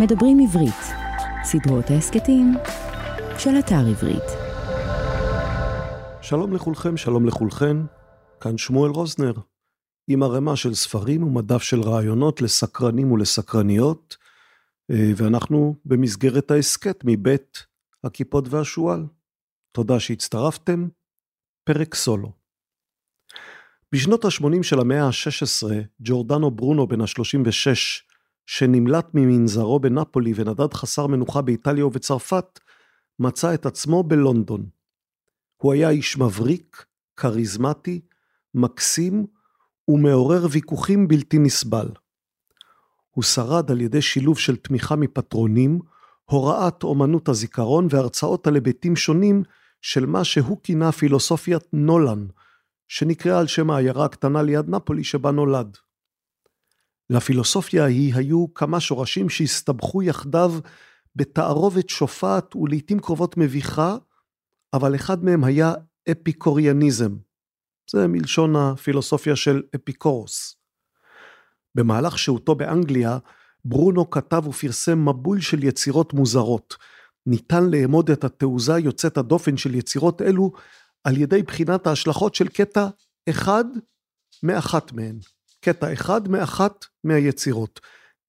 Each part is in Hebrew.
מדברים עברית, סדרות ההסכתים של אתר עברית. שלום לכולכם, שלום לכולכן, כאן שמואל רוזנר, עם ערימה של ספרים ומדף של רעיונות לסקרנים ולסקרניות, אה, ואנחנו במסגרת ההסכת מבית הכיפות והשועל. תודה שהצטרפתם, פרק סולו. בשנות ה-80 של המאה ה-16, ג'ורדנו ברונו בן ה-36, שנמלט ממנזרו בנפולי ונדד חסר מנוחה באיטליה ובצרפת, מצא את עצמו בלונדון. הוא היה איש מבריק, כריזמטי, מקסים ומעורר ויכוחים בלתי נסבל. הוא שרד על ידי שילוב של תמיכה מפטרונים, הוראת אומנות הזיכרון והרצאות על היבטים שונים של מה שהוא כינה פילוסופיית נולן, שנקראה על שם העיירה הקטנה ליד נפולי שבה נולד. לפילוסופיה ההיא היו כמה שורשים שהסתבכו יחדיו בתערובת שופעת ולעיתים קרובות מביכה, אבל אחד מהם היה אפיקוריאניזם. זה מלשון הפילוסופיה של אפיקורוס. במהלך שהותו באנגליה, ברונו כתב ופרסם מבול של יצירות מוזרות. ניתן לאמוד את התעוזה יוצאת הדופן של יצירות אלו על ידי בחינת ההשלכות של קטע אחד מאחת מהן. קטע אחד מאחת מהיצירות.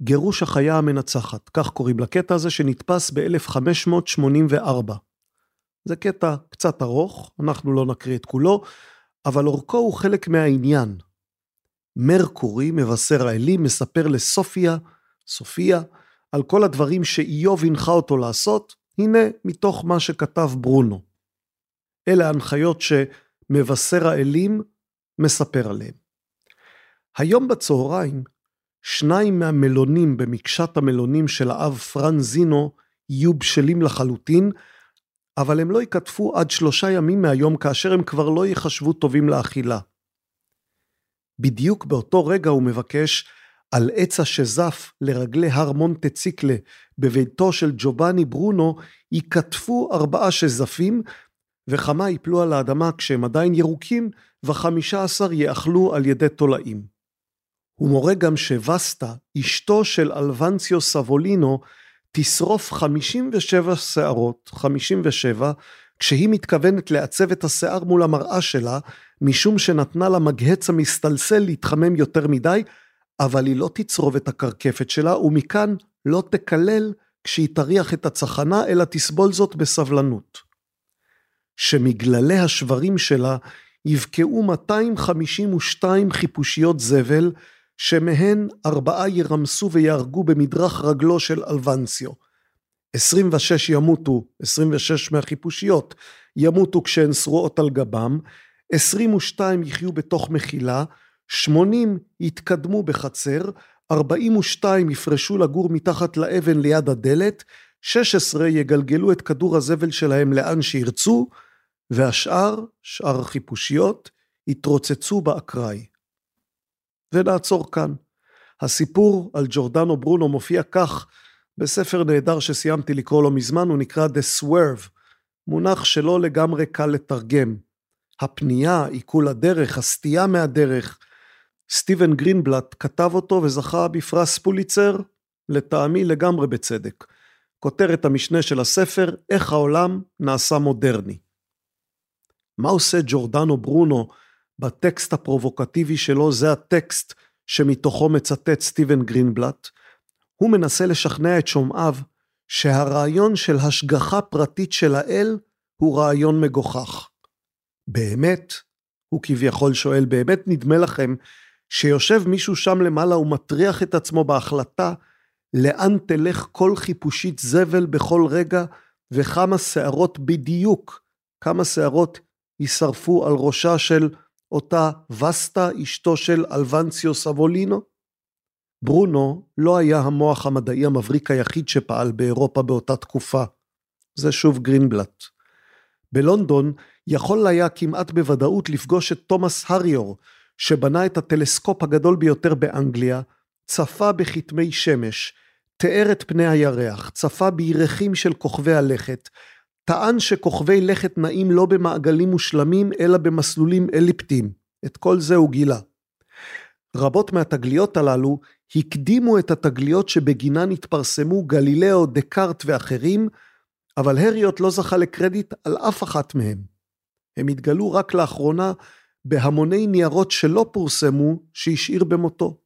גירוש החיה המנצחת, כך קוראים לקטע הזה שנתפס ב-1584. זה קטע קצת ארוך, אנחנו לא נקריא את כולו, אבל אורכו הוא חלק מהעניין. מרקורי, מבשר האלים, מספר לסופיה, סופיה, על כל הדברים שאיוב הנחה אותו לעשות, הנה מתוך מה שכתב ברונו. אלה ההנחיות שמבשר האלים מספר עליהם. היום בצהריים, שניים מהמלונים במקשת המלונים של האב פרנזינו יהיו בשלים לחלוטין, אבל הם לא ייכתפו עד שלושה ימים מהיום כאשר הם כבר לא ייחשבו טובים לאכילה. בדיוק באותו רגע הוא מבקש על עץ השזף לרגלי הר מונטה ציקלה בביתו של ג'ובאני ברונו ייכתפו ארבעה שזפים וכמה ייפלו על האדמה כשהם עדיין ירוקים וחמישה עשר יאכלו על ידי תולעים. הוא מורה גם שווסטה, אשתו של אלוונציו סבולינו, תשרוף 57 שערות, 57, כשהיא מתכוונת לעצב את השיער מול המראה שלה, משום שנתנה לה מגהץ המסתלסל להתחמם יותר מדי, אבל היא לא תצרוב את הקרקפת שלה, ומכאן לא תקלל כשהיא תריח את הצחנה, אלא תסבול זאת בסבלנות. שמגללי השברים שלה יבקעו 252 חיפושיות זבל, שמהן ארבעה ירמסו ויהרגו במדרך רגלו של אלוונסיו. 26 ימותו, 26 מהחיפושיות, ימותו כשהן שרועות על גבם, 22 יחיו בתוך מחילה, 80 יתקדמו בחצר, 42 יפרשו לגור מתחת לאבן ליד הדלת, 16 יגלגלו את כדור הזבל שלהם לאן שירצו, והשאר, שאר החיפושיות, יתרוצצו באקראי. ונעצור כאן. הסיפור על ג'ורדנו ברונו מופיע כך בספר נהדר שסיימתי לקרוא לו מזמן, הוא נקרא The Swerve, מונח שלא לגמרי קל לתרגם. הפנייה, עיכול הדרך, הסטייה מהדרך. סטיבן גרינבלט כתב אותו וזכה בפרס פוליצר, לטעמי לגמרי בצדק. כותרת המשנה של הספר, איך העולם נעשה מודרני. מה עושה ג'ורדנו ברונו בטקסט הפרובוקטיבי שלו, זה הטקסט שמתוכו מצטט סטיבן גרינבלט, הוא מנסה לשכנע את שומעיו שהרעיון של השגחה פרטית של האל הוא רעיון מגוחך. באמת, הוא כביכול שואל, באמת נדמה לכם שיושב מישהו שם למעלה ומטריח את עצמו בהחלטה לאן תלך כל חיפושית זבל בכל רגע וכמה שערות בדיוק, כמה שערות יישרפו על ראשה של אותה וסטה, אשתו של אלוונציו סבולינו? ברונו לא היה המוח המדעי המבריק היחיד שפעל באירופה באותה תקופה. זה שוב גרינבלט. בלונדון יכול היה כמעט בוודאות לפגוש את תומאס הריור, שבנה את הטלסקופ הגדול ביותר באנגליה, צפה בכתמי שמש, תיאר את פני הירח, צפה בירחים של כוכבי הלכת, טען שכוכבי לכת נעים לא במעגלים מושלמים, אלא במסלולים אליפטיים. את כל זה הוא גילה. רבות מהתגליות הללו הקדימו את התגליות שבגינן התפרסמו גלילאו, דקארט ואחרים, אבל הריוט לא זכה לקרדיט על אף אחת מהם. הם התגלו רק לאחרונה בהמוני ניירות שלא פורסמו שהשאיר במותו.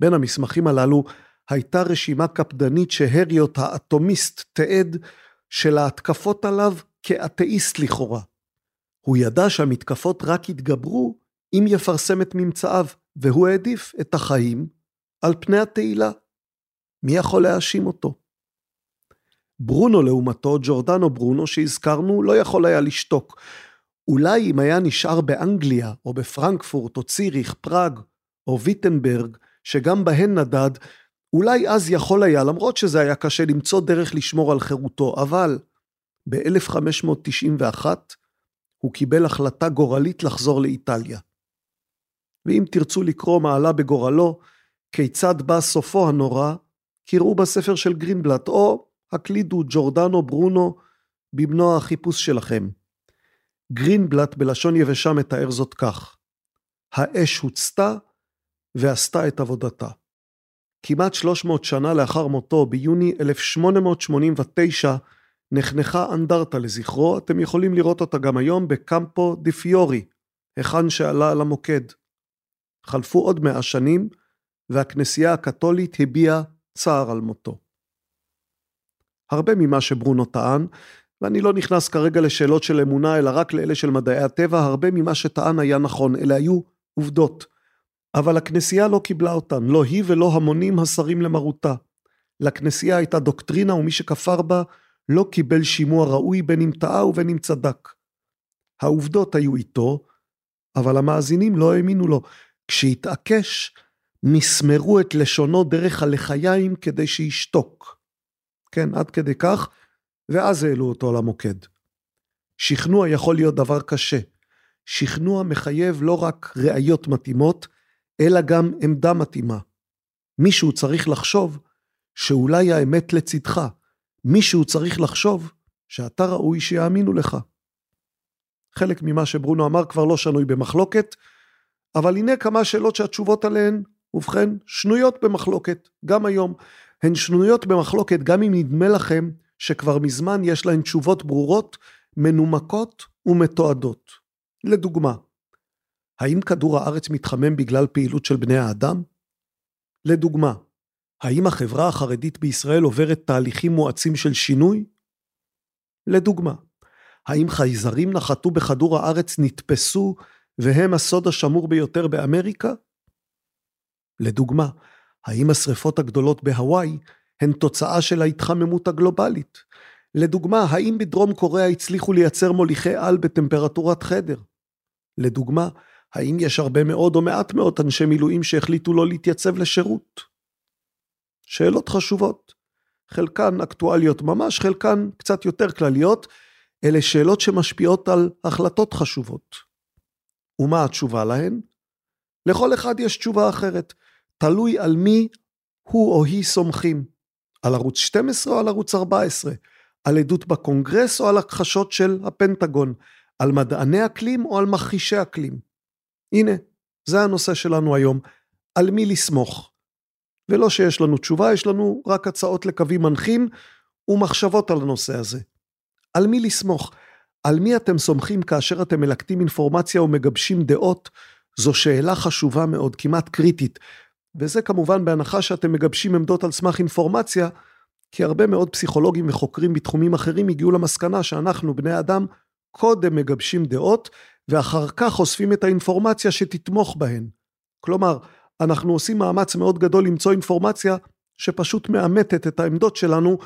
בין המסמכים הללו הייתה רשימה קפדנית שהריוט האטומיסט תיעד של ההתקפות עליו כאתאיסט לכאורה. הוא ידע שהמתקפות רק יתגברו אם יפרסם את ממצאיו, והוא העדיף את החיים על פני התהילה. מי יכול להאשים אותו? ברונו לעומתו, ג'ורדנו ברונו שהזכרנו, לא יכול היה לשתוק. אולי אם היה נשאר באנגליה, או בפרנקפורט, או ציריך, פראג, או ויטנברג, שגם בהן נדד, אולי אז יכול היה, למרות שזה היה קשה, למצוא דרך לשמור על חירותו, אבל ב-1591 הוא קיבל החלטה גורלית לחזור לאיטליה. ואם תרצו לקרוא מעלה בגורלו, כיצד בא סופו הנורא, קראו בספר של גרינבלט, או הקלידו ג'ורדנו ברונו במנוע החיפוש שלכם. גרינבלט בלשון יבשה מתאר זאת כך: האש הוצתה ועשתה את עבודתה. כמעט 300 שנה לאחר מותו, ביוני 1889, נחנכה אנדרטה לזכרו, אתם יכולים לראות אותה גם היום בקמפו דה פיורי, היכן שעלה על המוקד. חלפו עוד מאה שנים, והכנסייה הקתולית הביעה צער על מותו. הרבה ממה שברונו טען, ואני לא נכנס כרגע לשאלות של אמונה, אלא רק לאלה של מדעי הטבע, הרבה ממה שטען היה נכון, אלה היו עובדות. אבל הכנסייה לא קיבלה אותן, לא היא ולא המונים השרים למרותה. לכנסייה הייתה דוקטרינה ומי שכפר בה לא קיבל שימוע ראוי בין אם טעה ובין אם צדק. העובדות היו איתו, אבל המאזינים לא האמינו לו. כשהתעקש, מסמרו את לשונו דרך הלחיים כדי שישתוק. כן, עד כדי כך, ואז העלו אותו למוקד. שכנוע יכול להיות דבר קשה. שכנוע מחייב לא רק ראיות מתאימות, אלא גם עמדה מתאימה. מישהו צריך לחשוב שאולי האמת לצדך. מישהו צריך לחשוב שאתה ראוי שיאמינו לך. חלק ממה שברונו אמר כבר לא שנוי במחלוקת, אבל הנה כמה שאלות שהתשובות עליהן, ובכן, שנויות במחלוקת, גם היום. הן שנויות במחלוקת גם אם נדמה לכם שכבר מזמן יש להן תשובות ברורות, מנומקות ומתועדות. לדוגמה, האם כדור הארץ מתחמם בגלל פעילות של בני האדם? לדוגמה, האם החברה החרדית בישראל עוברת תהליכים מואצים של שינוי? לדוגמה, האם חייזרים נחתו בכדור הארץ נתפסו והם הסוד השמור ביותר באמריקה? לדוגמה, האם השרפות הגדולות בהוואי הן תוצאה של ההתחממות הגלובלית? לדוגמה, האם בדרום קוריאה הצליחו לייצר מוליכי על בטמפרטורת חדר? לדוגמה, האם יש הרבה מאוד או מעט מאוד אנשי מילואים שהחליטו לא להתייצב לשירות? שאלות חשובות. חלקן אקטואליות ממש, חלקן קצת יותר כלליות. אלה שאלות שמשפיעות על החלטות חשובות. ומה התשובה להן? לכל אחד יש תשובה אחרת. תלוי על מי הוא או היא סומכים. על ערוץ 12 או על ערוץ 14. על עדות בקונגרס או על הכחשות של הפנטגון. על מדעני אקלים או על מכחישי אקלים. הנה, זה הנושא שלנו היום. על מי לסמוך. ולא שיש לנו תשובה, יש לנו רק הצעות לקווים מנחים ומחשבות על הנושא הזה. על מי לסמוך? על מי אתם סומכים כאשר אתם מלקטים אינפורמציה ומגבשים דעות? זו שאלה חשובה מאוד, כמעט קריטית. וזה כמובן בהנחה שאתם מגבשים עמדות על סמך אינפורמציה, כי הרבה מאוד פסיכולוגים וחוקרים בתחומים אחרים הגיעו למסקנה שאנחנו, בני אדם, קודם מגבשים דעות, ואחר כך אוספים את האינפורמציה שתתמוך בהן. כלומר, אנחנו עושים מאמץ מאוד גדול למצוא אינפורמציה שפשוט מאמתת את העמדות שלנו,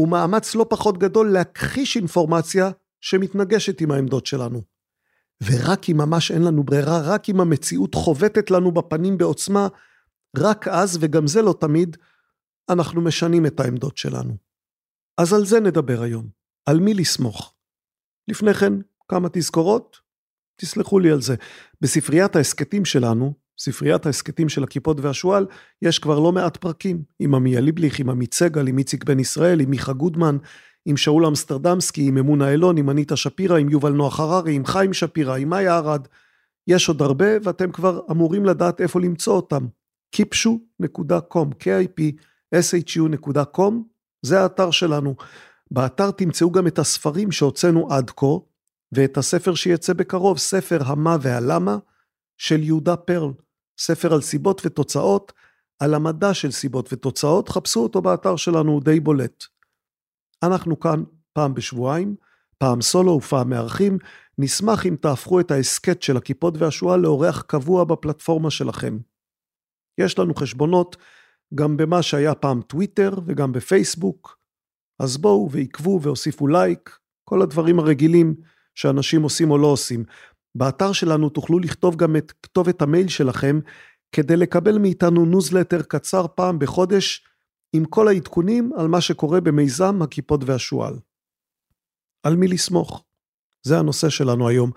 ומאמץ לא פחות גדול להכחיש אינפורמציה שמתנגשת עם העמדות שלנו. ורק אם ממש אין לנו ברירה, רק אם המציאות חובטת לנו בפנים בעוצמה, רק אז, וגם זה לא תמיד, אנחנו משנים את העמדות שלנו. אז על זה נדבר היום, על מי לסמוך. לפני כן, כמה תזכורות, תסלחו לי על זה. בספריית ההסכתים שלנו, ספריית ההסכתים של הכיפות והשועל, יש כבר לא מעט פרקים, עם עמי ליבליך, עם עמית סגל, עם איציק בן ישראל, עם מיכה גודמן, עם שאול אמסטרדמסקי, עם אמונה אלון, עם אניטה שפירא, עם יובל נוח הררי, עם חיים שפירא, עם מאיה ארד. יש עוד הרבה, ואתם כבר אמורים לדעת איפה למצוא אותם. kipshu.com, k-i-p-s-h-u.com, זה האתר שלנו. באתר תמצאו גם את הספרים שהוצאנו עד כה, ואת הספר שיצא בקרוב, ספר המה והלמה של יהודה פרל, ספר על סיבות ותוצאות, על המדע של סיבות ותוצאות, חפשו אותו באתר שלנו, הוא די בולט. אנחנו כאן פעם בשבועיים, פעם סולו ופעם מארחים, נשמח אם תהפכו את ההסכת של הכיפות והשועל לאורח קבוע בפלטפורמה שלכם. יש לנו חשבונות גם במה שהיה פעם טוויטר וגם בפייסבוק, אז בואו ועקבו והוסיפו לייק, כל הדברים הרגילים שאנשים עושים או לא עושים. באתר שלנו תוכלו לכתוב גם את כתובת המייל שלכם כדי לקבל מאיתנו ניוזלטר קצר פעם בחודש עם כל העדכונים על מה שקורה במיזם הכיפות והשועל. על מי לסמוך? זה הנושא שלנו היום.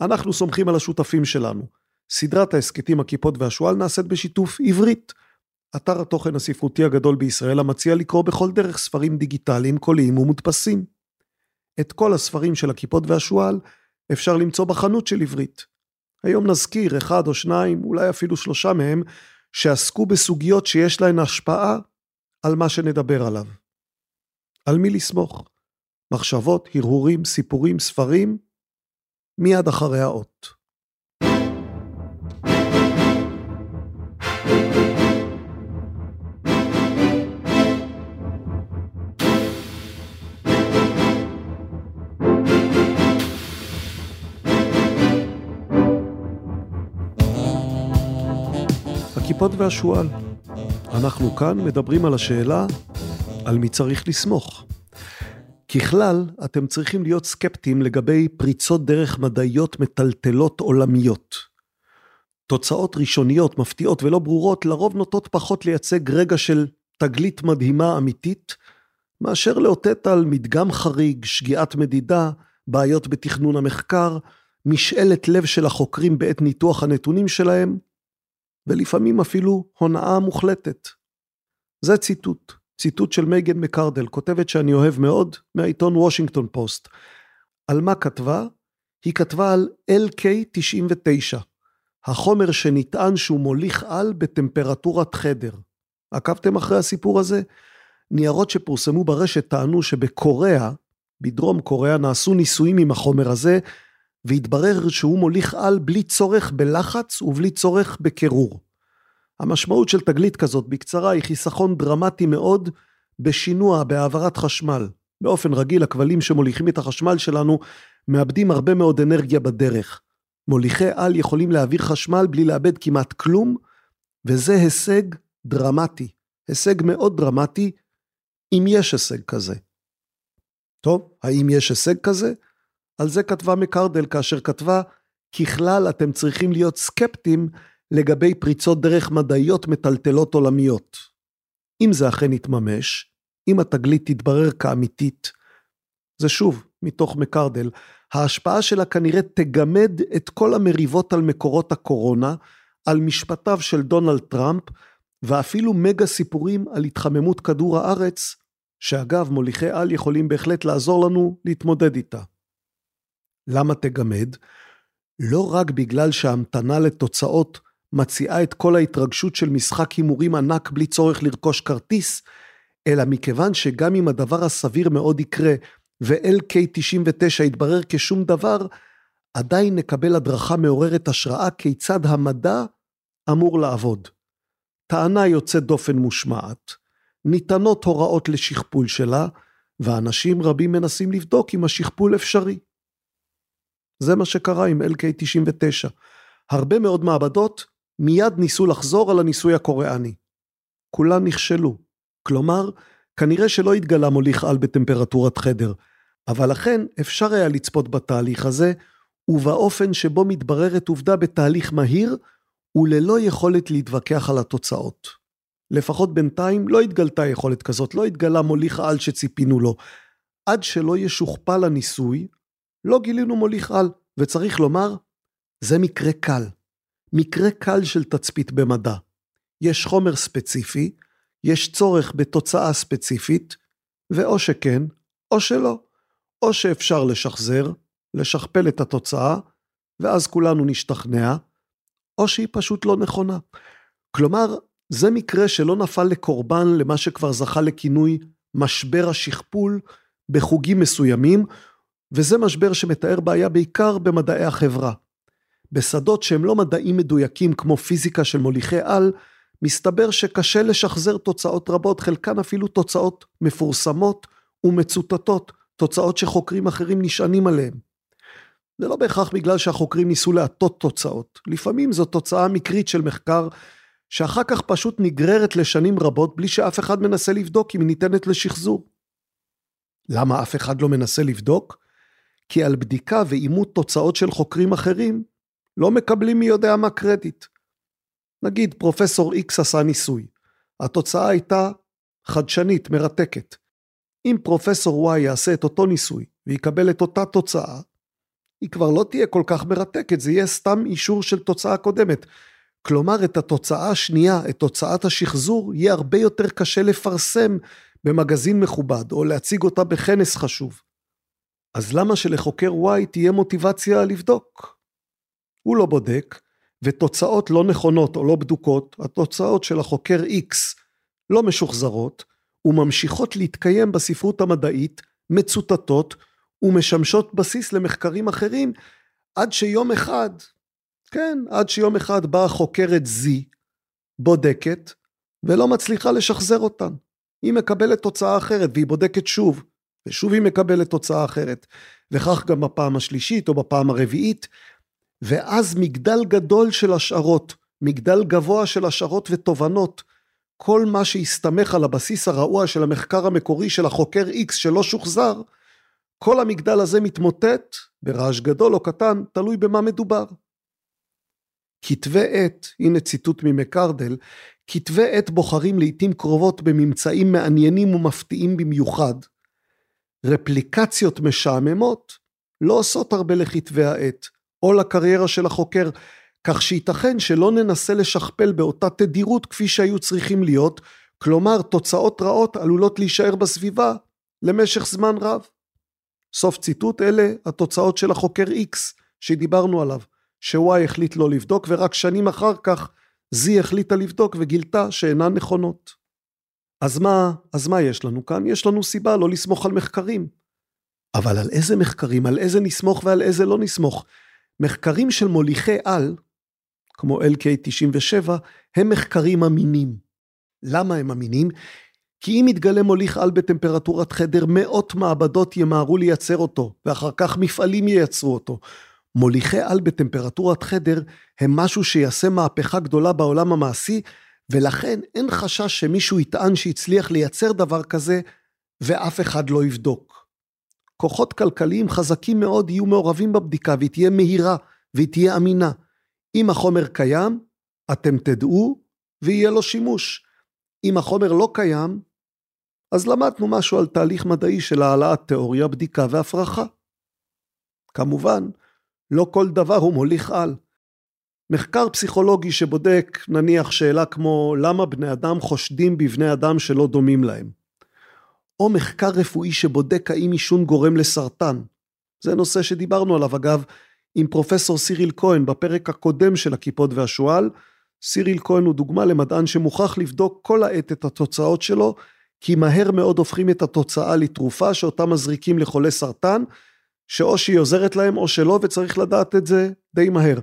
אנחנו סומכים על השותפים שלנו. סדרת ההסכתים הכיפות והשועל נעשית בשיתוף עברית. אתר התוכן הספרותי הגדול בישראל המציע לקרוא בכל דרך ספרים דיגיטליים, קוליים ומודפסים. את כל הספרים של הכיפות והשועל אפשר למצוא בחנות של עברית. היום נזכיר אחד או שניים, אולי אפילו שלושה מהם, שעסקו בסוגיות שיש להן השפעה על מה שנדבר עליו. על מי לסמוך? מחשבות, הרהורים, סיפורים, ספרים, מיד אחרי האות. הכיפות והשועל. אנחנו כאן מדברים על השאלה על מי צריך לסמוך. ככלל, אתם צריכים להיות סקפטיים לגבי פריצות דרך מדעיות מטלטלות עולמיות. תוצאות ראשוניות, מפתיעות ולא ברורות, לרוב נוטות פחות לייצג רגע של תגלית מדהימה אמיתית, מאשר לאותת על מדגם חריג, שגיאת מדידה, בעיות בתכנון המחקר, משאלת לב של החוקרים בעת ניתוח הנתונים שלהם, ולפעמים אפילו הונאה מוחלטת. זה ציטוט. ציטוט של מייגן מקרדל, כותבת שאני אוהב מאוד, מהעיתון וושינגטון פוסט. על מה כתבה? היא כתבה על LK99, החומר שנטען שהוא מוליך על בטמפרטורת חדר. עקבתם אחרי הסיפור הזה? ניירות שפורסמו ברשת טענו שבקוריאה, בדרום קוריאה, נעשו ניסויים עם החומר הזה, והתברר שהוא מוליך על בלי צורך בלחץ ובלי צורך בקירור. המשמעות של תגלית כזאת בקצרה היא חיסכון דרמטי מאוד בשינוע, בהעברת חשמל. באופן רגיל הכבלים שמוליכים את החשמל שלנו מאבדים הרבה מאוד אנרגיה בדרך. מוליכי על יכולים להעביר חשמל בלי לאבד כמעט כלום, וזה הישג דרמטי. הישג מאוד דרמטי, אם יש הישג כזה. טוב, האם יש הישג כזה? על זה כתבה מקרדל כאשר כתבה, ככלל אתם צריכים להיות סקפטיים לגבי פריצות דרך מדעיות מטלטלות עולמיות. אם זה אכן יתממש, אם התגלית תתברר כאמיתית, זה שוב, מתוך מקרדל, ההשפעה שלה כנראה תגמד את כל המריבות על מקורות הקורונה, על משפטיו של דונלד טראמפ, ואפילו מגה סיפורים על התחממות כדור הארץ, שאגב מוליכי על יכולים בהחלט לעזור לנו להתמודד איתה. למה תגמד? לא רק בגלל שההמתנה לתוצאות מציעה את כל ההתרגשות של משחק הימורים ענק בלי צורך לרכוש כרטיס, אלא מכיוון שגם אם הדבר הסביר מאוד יקרה ו-LK99 יתברר כשום דבר, עדיין נקבל הדרכה מעוררת השראה כיצד המדע אמור לעבוד. טענה יוצאת דופן מושמעת, ניתנות הוראות לשכפול שלה, ואנשים רבים מנסים לבדוק אם השכפול אפשרי. זה מה שקרה עם LK99. הרבה מאוד מעבדות מיד ניסו לחזור על הניסוי הקוריאני. כולן נכשלו. כלומר, כנראה שלא התגלה מוליך על בטמפרטורת חדר, אבל לכן אפשר היה לצפות בתהליך הזה, ובאופן שבו מתבררת עובדה בתהליך מהיר, וללא יכולת להתווכח על התוצאות. לפחות בינתיים לא התגלתה יכולת כזאת, לא התגלה מוליך על שציפינו לו. עד שלא ישוכפל הניסוי, לא גילינו מוליך על, וצריך לומר, זה מקרה קל. מקרה קל של תצפית במדע. יש חומר ספציפי, יש צורך בתוצאה ספציפית, ואו שכן, או שלא. או שאפשר לשחזר, לשכפל את התוצאה, ואז כולנו נשתכנע, או שהיא פשוט לא נכונה. כלומר, זה מקרה שלא נפל לקורבן למה שכבר זכה לכינוי משבר השכפול בחוגים מסוימים, וזה משבר שמתאר בעיה בעיקר במדעי החברה. בשדות שהם לא מדעים מדויקים כמו פיזיקה של מוליכי על, מסתבר שקשה לשחזר תוצאות רבות, חלקן אפילו תוצאות מפורסמות ומצוטטות, תוצאות שחוקרים אחרים נשענים עליהן. זה לא בהכרח בגלל שהחוקרים ניסו להטות תוצאות, לפעמים זו תוצאה מקרית של מחקר שאחר כך פשוט נגררת לשנים רבות בלי שאף אחד מנסה לבדוק אם היא ניתנת לשחזור. למה אף אחד לא מנסה לבדוק? כי על בדיקה ואימות תוצאות של חוקרים אחרים לא מקבלים מי יודע מה קרדיט. נגיד פרופסור איקס עשה ניסוי, התוצאה הייתה חדשנית, מרתקת. אם פרופסור וואי יעשה את אותו ניסוי ויקבל את אותה תוצאה, היא כבר לא תהיה כל כך מרתקת, זה יהיה סתם אישור של תוצאה קודמת. כלומר, את התוצאה השנייה, את תוצאת השחזור, יהיה הרבה יותר קשה לפרסם במגזין מכובד, או להציג אותה בכנס חשוב. אז למה שלחוקר Y תהיה מוטיבציה לבדוק? הוא לא בודק, ותוצאות לא נכונות או לא בדוקות, התוצאות של החוקר X לא משוחזרות, וממשיכות להתקיים בספרות המדעית, מצוטטות, ומשמשות בסיס למחקרים אחרים, עד שיום אחד, כן, עד שיום אחד באה חוקרת Z, בודקת, ולא מצליחה לשחזר אותן. היא מקבלת תוצאה אחרת, והיא בודקת שוב, ושוב היא מקבלת תוצאה אחרת, וכך גם בפעם השלישית או בפעם הרביעית, ואז מגדל גדול של השערות, מגדל גבוה של השערות ותובנות, כל מה שהסתמך על הבסיס הרעוע של המחקר המקורי של החוקר X שלא שוחזר, כל המגדל הזה מתמוטט ברעש גדול או קטן, תלוי במה מדובר. כתבי עת, הנה ציטוט ממקרדל, כתבי עת בוחרים לעיתים קרובות בממצאים מעניינים ומפתיעים במיוחד. רפליקציות משעממות לא עושות הרבה לכתבי העת, או לקריירה של החוקר, כך שייתכן שלא ננסה לשכפל באותה תדירות כפי שהיו צריכים להיות, כלומר תוצאות רעות עלולות להישאר בסביבה למשך זמן רב. סוף ציטוט אלה התוצאות של החוקר X שדיברנו עליו, ש-Y החליט לא לבדוק ורק שנים אחר כך Z החליטה לבדוק וגילתה שאינן נכונות. אז מה, אז מה יש לנו כאן? יש לנו סיבה לא לסמוך על מחקרים. אבל על איזה מחקרים, על איזה נסמוך ועל איזה לא נסמוך? מחקרים של מוליכי על, כמו LK97, הם מחקרים אמינים. למה הם אמינים? כי אם יתגלה מוליך על בטמפרטורת חדר, מאות מעבדות ימהרו לייצר אותו, ואחר כך מפעלים ייצרו אותו. מוליכי על בטמפרטורת חדר הם משהו שיעשה מהפכה גדולה בעולם המעשי, ולכן אין חשש שמישהו יטען שהצליח לייצר דבר כזה, ואף אחד לא יבדוק. כוחות כלכליים חזקים מאוד יהיו מעורבים בבדיקה, והיא תהיה מהירה, והיא תהיה אמינה. אם החומר קיים, אתם תדעו, ויהיה לו שימוש. אם החומר לא קיים, אז למדנו משהו על תהליך מדעי של העלאת תיאוריה, בדיקה והפרחה. כמובן, לא כל דבר הוא מוליך על. מחקר פסיכולוגי שבודק נניח שאלה כמו למה בני אדם חושדים בבני אדם שלא דומים להם. או מחקר רפואי שבודק האם עישון גורם לסרטן. זה נושא שדיברנו עליו אגב עם פרופסור סיריל כהן בפרק הקודם של הכיפות והשועל. סיריל כהן הוא דוגמה למדען שמוכרח לבדוק כל העת את התוצאות שלו כי מהר מאוד הופכים את התוצאה לתרופה שאותה מזריקים לחולי סרטן, שאו שהיא עוזרת להם או שלא, וצריך לדעת את זה די מהר.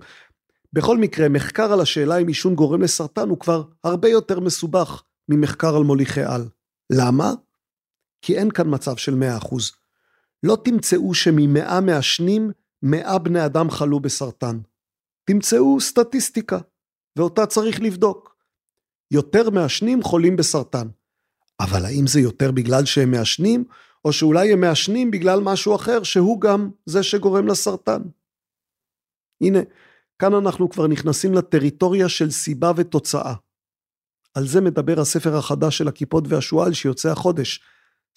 בכל מקרה, מחקר על השאלה אם עישון גורם לסרטן הוא כבר הרבה יותר מסובך ממחקר על מוליכי על. למה? כי אין כאן מצב של 100%. לא תמצאו שממאה מעשנים, 100 בני אדם חלו בסרטן. תמצאו סטטיסטיקה, ואותה צריך לבדוק. יותר מעשנים חולים בסרטן. אבל האם זה יותר בגלל שהם מעשנים, או שאולי הם מעשנים בגלל משהו אחר שהוא גם זה שגורם לסרטן? הנה, כאן אנחנו כבר נכנסים לטריטוריה של סיבה ותוצאה. על זה מדבר הספר החדש של הכיפות והשועל שיוצא החודש,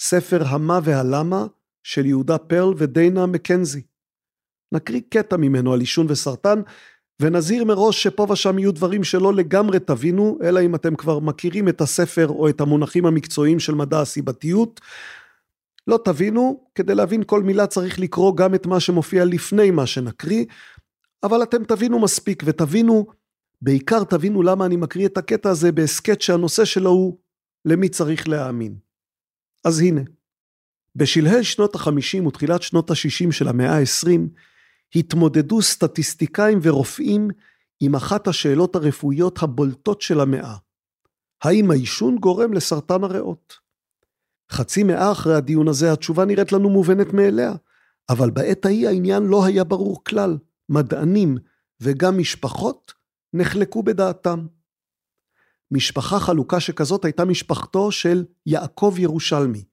ספר המה והלמה של יהודה פרל ודיינה מקנזי. נקריא קטע ממנו על עישון וסרטן, ונזהיר מראש שפה ושם יהיו דברים שלא לגמרי תבינו, אלא אם אתם כבר מכירים את הספר או את המונחים המקצועיים של מדע הסיבתיות. לא תבינו, כדי להבין כל מילה צריך לקרוא גם את מה שמופיע לפני מה שנקריא, אבל אתם תבינו מספיק ותבינו בעיקר תבינו למה אני מקריא את הקטע הזה בהסכת שהנושא שלו הוא למי צריך להאמין. אז הנה, בשלהי שנות ה-50 ותחילת שנות ה-60 של המאה ה-20, התמודדו סטטיסטיקאים ורופאים עם אחת השאלות הרפואיות הבולטות של המאה. האם העישון גורם לסרטן הריאות? חצי מאה אחרי הדיון הזה התשובה נראית לנו מובנת מאליה, אבל בעת ההיא העניין לא היה ברור כלל. מדענים וגם משפחות נחלקו בדעתם. משפחה חלוקה שכזאת הייתה משפחתו של יעקב ירושלמי.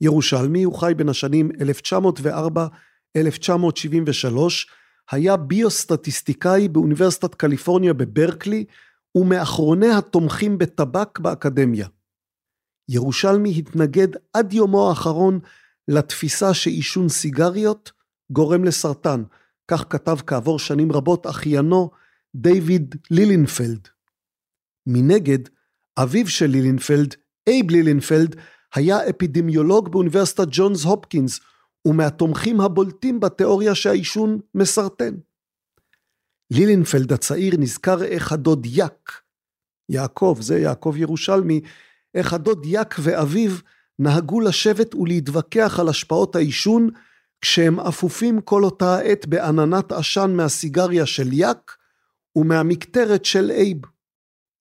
ירושלמי, הוא חי בין השנים 1904-1973, היה ביוסטטיסטיקאי באוניברסיטת קליפורניה בברקלי, ומאחרוני התומכים בטבק באקדמיה. ירושלמי התנגד עד יומו האחרון לתפיסה שעישון סיגריות גורם לסרטן, כך כתב כעבור שנים רבות אחיינו דיוויד לילינפלד. מנגד, אביו של לילינפלד, אייב לילינפלד, היה אפידמיולוג באוניברסיטת ג'ונס הופקינס, ומהתומכים הבולטים בתיאוריה שהעישון מסרטן. לילינפלד הצעיר נזכר איך הדוד יק, יעקב, זה יעקב ירושלמי, איך הדוד יק ואביו נהגו לשבת ולהתווכח על השפעות העישון כשהם אפופים כל אותה העת בעננת עשן מהסיגריה של יק ומהמקטרת של אייב.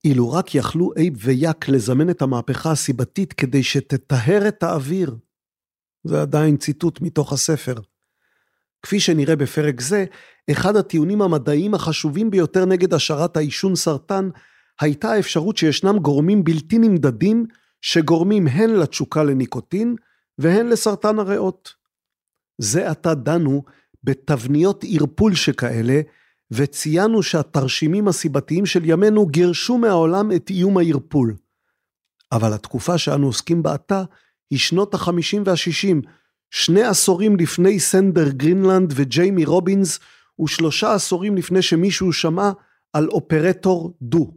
אילו רק יכלו אייב ויאק לזמן את המהפכה הסיבתית כדי שתטהר את האוויר. זה עדיין ציטוט מתוך הספר. כפי שנראה בפרק זה, אחד הטיעונים המדעיים החשובים ביותר נגד השערת העישון סרטן, הייתה האפשרות שישנם גורמים בלתי נמדדים שגורמים הן לתשוקה לניקוטין והן לסרטן הריאות. זה עתה דנו בתבניות ערפול שכאלה, וציינו שהתרשימים הסיבתיים של ימינו גירשו מהעולם את איום הערפול. אבל התקופה שאנו עוסקים בה עתה היא שנות ה-50 וה-60, שני עשורים לפני סנדר גרינלנד וג'יימי רובינס, ושלושה עשורים לפני שמישהו שמע על אופרטור do.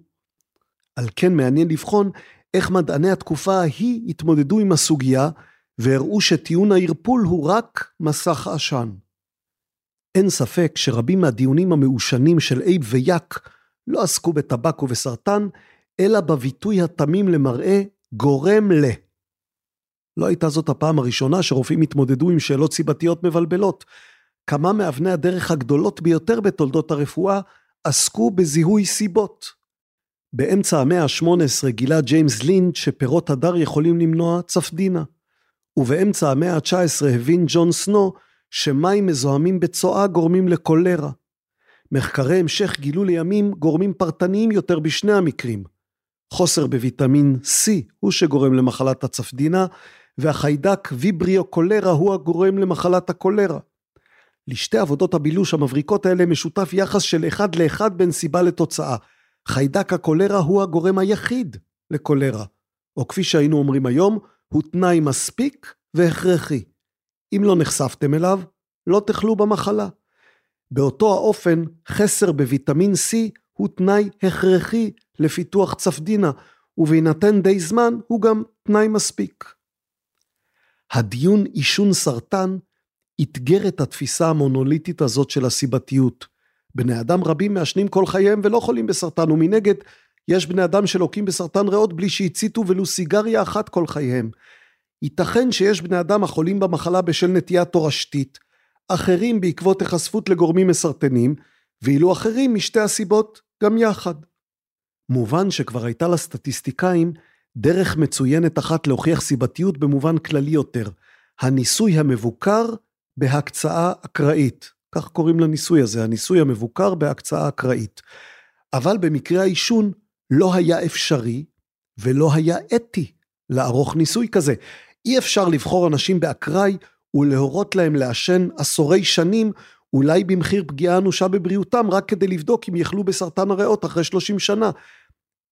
על כן מעניין לבחון איך מדעני התקופה ההיא התמודדו עם הסוגיה, והראו שטיעון הערפול הוא רק מסך עשן. אין ספק שרבים מהדיונים המעושנים של אייב ויאק לא עסקו בטבק ובסרטן, אלא בביטוי התמים למראה גורם ל. לא הייתה זאת הפעם הראשונה שרופאים התמודדו עם שאלות סיבתיות מבלבלות. כמה מאבני הדרך הגדולות ביותר בתולדות הרפואה עסקו בזיהוי סיבות. באמצע המאה ה-18 גילה ג'יימס לינד שפירות הדר יכולים למנוע צפדינה. ובאמצע המאה ה-19 הבין ג'ון סנו שמים מזוהמים בצואה גורמים לקולרה. מחקרי המשך גילו לימים גורמים פרטניים יותר בשני המקרים. חוסר בוויטמין C הוא שגורם למחלת הצפדינה, והחיידק ויבריו קולרה הוא הגורם למחלת הקולרה. לשתי עבודות הבילוש המבריקות האלה משותף יחס של אחד לאחד בין סיבה לתוצאה. חיידק הקולרה הוא הגורם היחיד לקולרה, או כפי שהיינו אומרים היום, הוא תנאי מספיק והכרחי. אם לא נחשפתם אליו, לא תחלו במחלה. באותו האופן, חסר בוויטמין C הוא תנאי הכרחי לפיתוח צפדינה, ובהינתן די זמן הוא גם תנאי מספיק. הדיון עישון סרטן אתגר את התפיסה המונוליטית הזאת של הסיבתיות. בני אדם רבים מעשנים כל חייהם ולא חולים בסרטן, ומנגד, יש בני אדם שלוקים בסרטן ריאות בלי שהציתו ולו סיגריה אחת כל חייהם. ייתכן שיש בני אדם החולים במחלה בשל נטייה תורשתית, אחרים בעקבות היחשפות לגורמים מסרטנים, ואילו אחרים משתי הסיבות גם יחד. מובן שכבר הייתה לסטטיסטיקאים דרך מצוינת אחת להוכיח סיבתיות במובן כללי יותר, הניסוי המבוקר בהקצאה אקראית. כך קוראים לניסוי הזה, הניסוי המבוקר בהקצאה אקראית. אבל במקרה העישון לא היה אפשרי ולא היה אתי לערוך ניסוי כזה. אי אפשר לבחור אנשים באקראי ולהורות להם לעשן עשורי שנים, אולי במחיר פגיעה אנושה בבריאותם, רק כדי לבדוק אם יחלו בסרטן הריאות אחרי 30 שנה.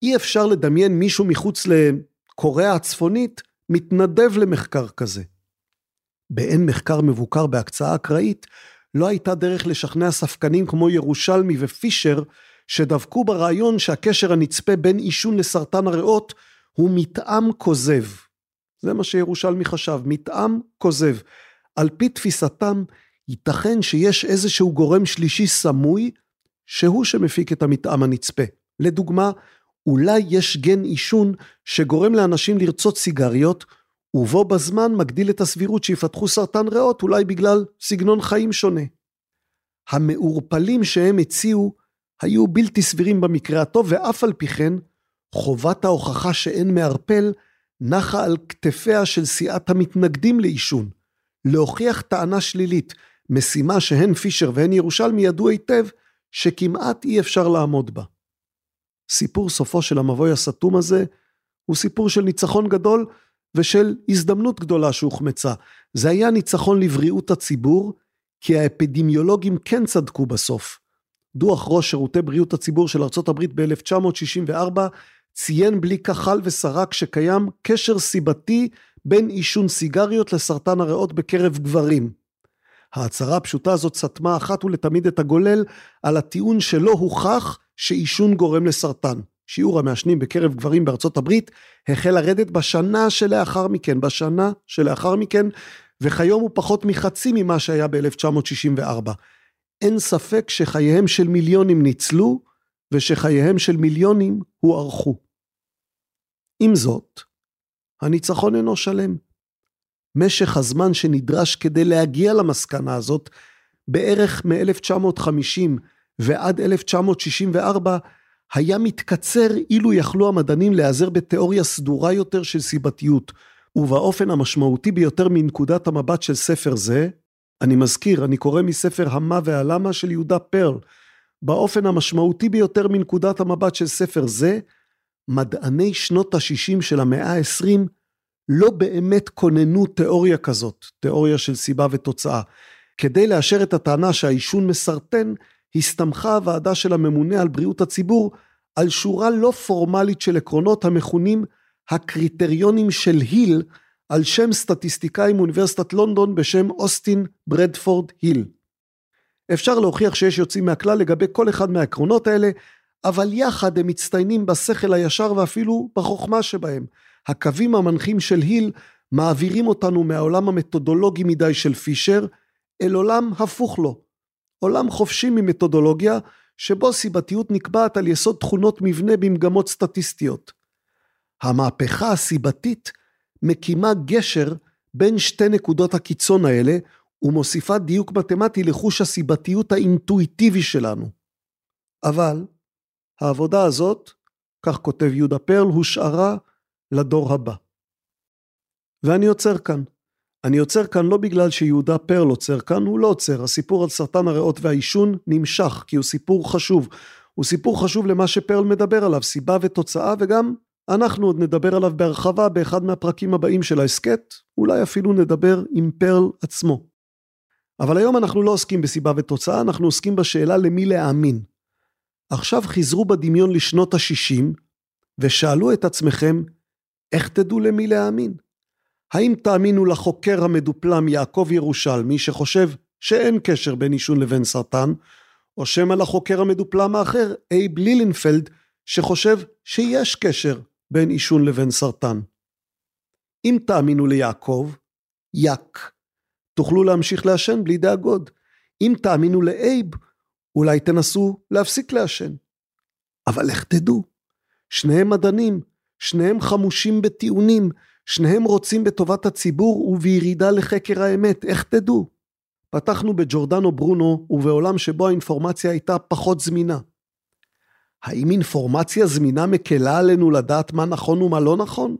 אי אפשר לדמיין מישהו מחוץ לקוריאה הצפונית מתנדב למחקר כזה. באין מחקר מבוקר בהקצאה אקראית, לא הייתה דרך לשכנע ספקנים כמו ירושלמי ופישר, שדבקו ברעיון שהקשר הנצפה בין עישון לסרטן הריאות הוא מתאם כוזב. זה מה שירושלמי חשב, מתאם כוזב. על פי תפיסתם, ייתכן שיש איזשהו גורם שלישי סמוי, שהוא שמפיק את המתאם הנצפה. לדוגמה, אולי יש גן עישון שגורם לאנשים לרצות סיגריות, ובו בזמן מגדיל את הסבירות שיפתחו סרטן ריאות, אולי בגלל סגנון חיים שונה. המעורפלים שהם הציעו היו בלתי סבירים במקרה הטוב, ואף על פי כן, חובת ההוכחה שאין מערפל נחה על כתפיה של סיעת המתנגדים לעישון. להוכיח טענה שלילית, משימה שהן פישר והן ירושלמי ידעו היטב שכמעט אי אפשר לעמוד בה. סיפור סופו של המבוי הסתום הזה הוא סיפור של ניצחון גדול ושל הזדמנות גדולה שהוחמצה. זה היה ניצחון לבריאות הציבור, כי האפידמיולוגים כן צדקו בסוף. דוח ראש שירותי בריאות הציבור של ארה"ב ב-1964 ציין בלי כחל וסרק שקיים קשר סיבתי בין עישון סיגריות לסרטן הריאות בקרב גברים. ההצהרה הפשוטה הזאת סתמה אחת ולתמיד את הגולל על הטיעון שלא הוכח שעישון גורם לסרטן. שיעור המעשנים בקרב גברים בארצות הברית החל לרדת בשנה שלאחר מכן, בשנה שלאחר מכן, וכיום הוא פחות מחצי ממה שהיה ב-1964. אין ספק שחייהם של מיליונים ניצלו, ושחייהם של מיליונים הוארכו. עם זאת, הניצחון אינו שלם. משך הזמן שנדרש כדי להגיע למסקנה הזאת, בערך מ-1950 ועד 1964, היה מתקצר אילו יכלו המדענים להיעזר בתיאוריה סדורה יותר של סיבתיות, ובאופן המשמעותי ביותר מנקודת המבט של ספר זה, אני מזכיר, אני קורא מספר המה והלמה של יהודה פרל, באופן המשמעותי ביותר מנקודת המבט של ספר זה, מדעני שנות ה-60 של המאה ה-20 לא באמת כוננו תיאוריה כזאת, תיאוריה של סיבה ותוצאה. כדי לאשר את הטענה שהעישון מסרטן, הסתמכה הוועדה של הממונה על בריאות הציבור על שורה לא פורמלית של עקרונות המכונים הקריטריונים של היל, על שם סטטיסטיקאי מאוניברסיטת לונדון בשם אוסטין ברדפורד היל. אפשר להוכיח שיש יוצאים מהכלל לגבי כל אחד מהעקרונות האלה, אבל יחד הם מצטיינים בשכל הישר ואפילו בחוכמה שבהם. הקווים המנחים של היל מעבירים אותנו מהעולם המתודולוגי מדי של פישר אל עולם הפוך לו. עולם חופשי ממתודולוגיה שבו סיבתיות נקבעת על יסוד תכונות מבנה במגמות סטטיסטיות. המהפכה הסיבתית מקימה גשר בין שתי נקודות הקיצון האלה ומוסיפה דיוק מתמטי לחוש הסיבתיות האינטואיטיבי שלנו. אבל העבודה הזאת, כך כותב יהודה פרל, הושארה לדור הבא. ואני עוצר כאן. אני עוצר כאן לא בגלל שיהודה פרל עוצר כאן, הוא לא עוצר. הסיפור על סרטן הריאות והעישון נמשך, כי הוא סיפור חשוב. הוא סיפור חשוב למה שפרל מדבר עליו, סיבה ותוצאה, וגם אנחנו עוד נדבר עליו בהרחבה באחד מהפרקים הבאים של ההסכת, אולי אפילו נדבר עם פרל עצמו. אבל היום אנחנו לא עוסקים בסיבה ותוצאה, אנחנו עוסקים בשאלה למי להאמין. עכשיו חזרו בדמיון לשנות ה-60 ושאלו את עצמכם, איך תדעו למי להאמין? האם תאמינו לחוקר המדופלם יעקב ירושלמי שחושב שאין קשר בין עישון לבין סרטן, או שמא לחוקר המדופלם האחר, אייב לילינפלד, שחושב שיש קשר בין עישון לבין סרטן. אם תאמינו ליעקב, יק, תוכלו להמשיך לעשן בלי דאגות. אם תאמינו לאייב, אולי תנסו להפסיק לעשן. אבל איך תדעו? שניהם מדענים, שניהם חמושים בטיעונים, שניהם רוצים בטובת הציבור ובירידה לחקר האמת, איך תדעו? פתחנו בג'ורדנו ברונו ובעולם שבו האינפורמציה הייתה פחות זמינה. האם אינפורמציה זמינה מקלה עלינו לדעת מה נכון ומה לא נכון?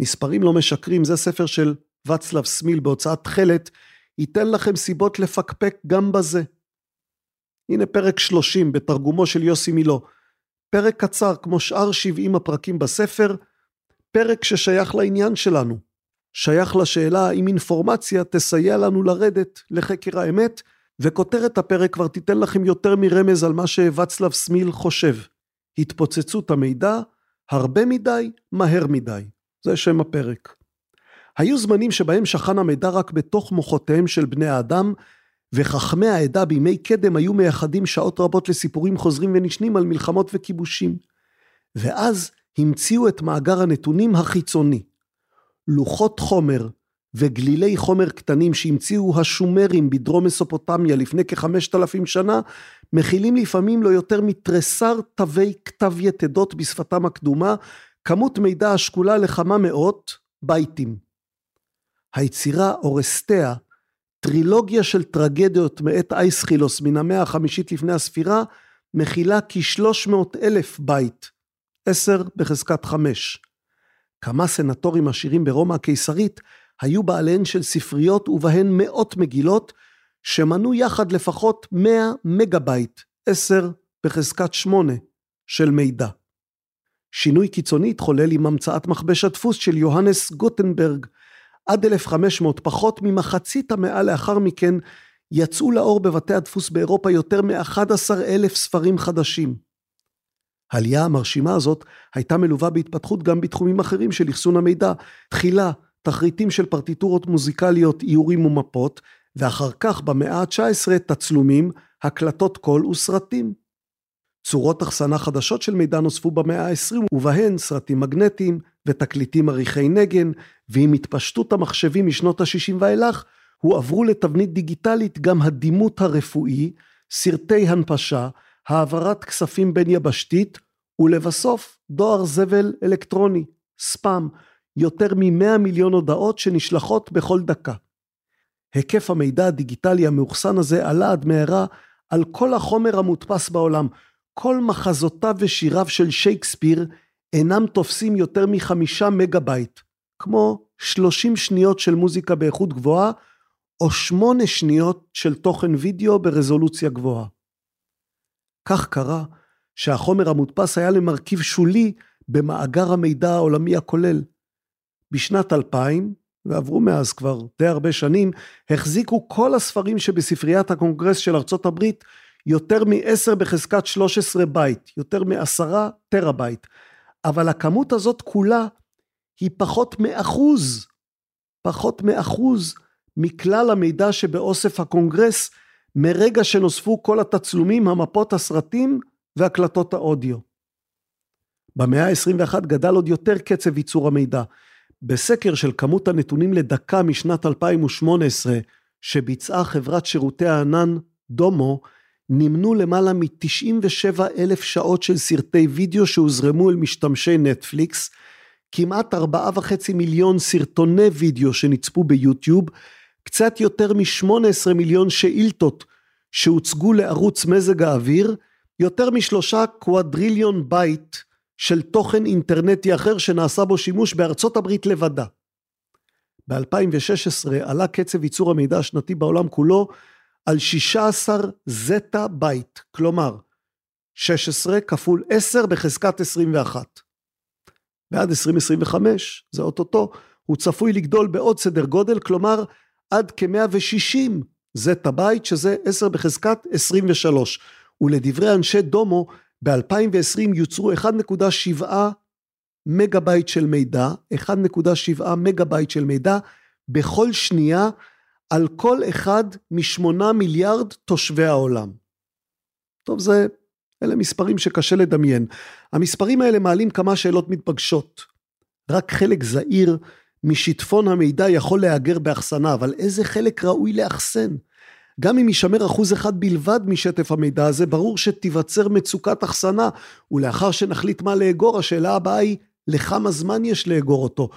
מספרים לא משקרים, זה ספר של ואצלב סמיל בהוצאת תכלת, ייתן לכם סיבות לפקפק גם בזה. הנה פרק 30 בתרגומו של יוסי מילו. פרק קצר כמו שאר 70 הפרקים בספר, פרק ששייך לעניין שלנו. שייך לשאלה האם אינפורמציה תסייע לנו לרדת לחקר האמת, וכותרת הפרק כבר תיתן לכם יותר מרמז על מה שוואצלב סמיל חושב. התפוצצות המידע, הרבה מדי, מהר מדי. זה שם הפרק. היו זמנים שבהם שכן המידע רק בתוך מוחותיהם של בני האדם, וחכמי העדה בימי קדם היו מייחדים שעות רבות לסיפורים חוזרים ונשנים על מלחמות וכיבושים. ואז המציאו את מאגר הנתונים החיצוני. לוחות חומר וגלילי חומר קטנים שהמציאו השומרים בדרום מסופוטמיה לפני כחמשת אלפים שנה, מכילים לפעמים לא יותר מתריסר תווי כתב יתדות בשפתם הקדומה, כמות מידע השקולה לכמה מאות בייטים. היצירה אורסטיה, טרילוגיה של טרגדיות מאת אייסחילוס מן המאה החמישית לפני הספירה, מכילה כ-300 אלף בייט, 10 בחזקת 5. כמה סנטורים עשירים ברומא הקיסרית היו בעליהן של ספריות ובהן מאות מגילות, שמנו יחד לפחות 100 מגה בייט, 10 בחזקת 8, של מידע. שינוי קיצוני התחולל עם המצאת מכבש הדפוס של יוהנס גוטנברג. עד 1500, פחות ממחצית המאה לאחר מכן, יצאו לאור בבתי הדפוס באירופה יותר מ-11 אלף ספרים חדשים. העלייה המרשימה הזאת הייתה מלווה בהתפתחות גם בתחומים אחרים של אחסון המידע. תחילה, תחריטים של פרטיטורות מוזיקליות, איורים ומפות, ואחר כך במאה ה-19 תצלומים, הקלטות קול וסרטים. צורות אחסנה חדשות של מידע נוספו במאה ה-20, ובהן סרטים מגנטיים ותקליטים עריכי נגן, ועם התפשטות המחשבים משנות ה-60 ואילך, הועברו לתבנית דיגיטלית גם הדימות הרפואי, סרטי הנפשה, העברת כספים בין יבשתית, ולבסוף דואר זבל אלקטרוני, ספאם, יותר מ-100 מיליון הודעות שנשלחות בכל דקה. היקף המידע הדיגיטלי המאוחסן הזה עלה עד מהרה על כל החומר המודפס בעולם. כל מחזותיו ושיריו של שייקספיר אינם תופסים יותר מחמישה מגה בייט, כמו 30 שניות של מוזיקה באיכות גבוהה, או שמונה שניות של תוכן וידאו ברזולוציה גבוהה. כך קרה שהחומר המודפס היה למרכיב שולי במאגר המידע העולמי הכולל. בשנת 2000, ועברו מאז כבר די הרבה שנים, החזיקו כל הספרים שבספריית הקונגרס של ארצות הברית יותר מ-10 בחזקת 13 בייט, יותר מ-10 טראבייט. אבל הכמות הזאת כולה היא פחות מאחוז, פחות מאחוז מכלל המידע שבאוסף הקונגרס מרגע שנוספו כל התצלומים, המפות, הסרטים והקלטות האודיו. במאה ה-21 גדל עוד יותר קצב ייצור המידע. בסקר של כמות הנתונים לדקה משנת 2018 שביצעה חברת שירותי הענן דומו, נמנו למעלה מ-97 אלף שעות של סרטי וידאו שהוזרמו אל משתמשי נטפליקס, כמעט 4.5 מיליון סרטוני וידאו שנצפו ביוטיוב, קצת יותר מ-18 מיליון שאילתות שהוצגו לערוץ מזג האוויר, יותר משלושה קוואדריליון בייט של תוכן אינטרנטי אחר שנעשה בו שימוש בארצות הברית לבדה. ב-2016 עלה קצב ייצור המידע השנתי בעולם כולו על 16 זטה בייט, כלומר 16 כפול 10 בחזקת 21. ועד 2025, זה אוטוטו, הוא צפוי לגדול בעוד סדר גודל, כלומר עד כ-160 זטה בייט, שזה 10 בחזקת 23. ולדברי אנשי דומו, ב-2020 יוצרו 1.7 מגה בייט של מידע, 1.7 מגה בייט של מידע בכל שנייה על כל אחד משמונה מיליארד תושבי העולם. טוב, זה, אלה מספרים שקשה לדמיין. המספרים האלה מעלים כמה שאלות מתבקשות. רק חלק זעיר משיטפון המידע יכול להיאגר באחסנה, אבל איזה חלק ראוי לאחסן? גם אם יישמר אחוז אחד בלבד משטף המידע הזה, ברור שתיווצר מצוקת אחסנה, ולאחר שנחליט מה לאגור, השאלה הבאה היא, לכמה זמן יש לאגור אותו?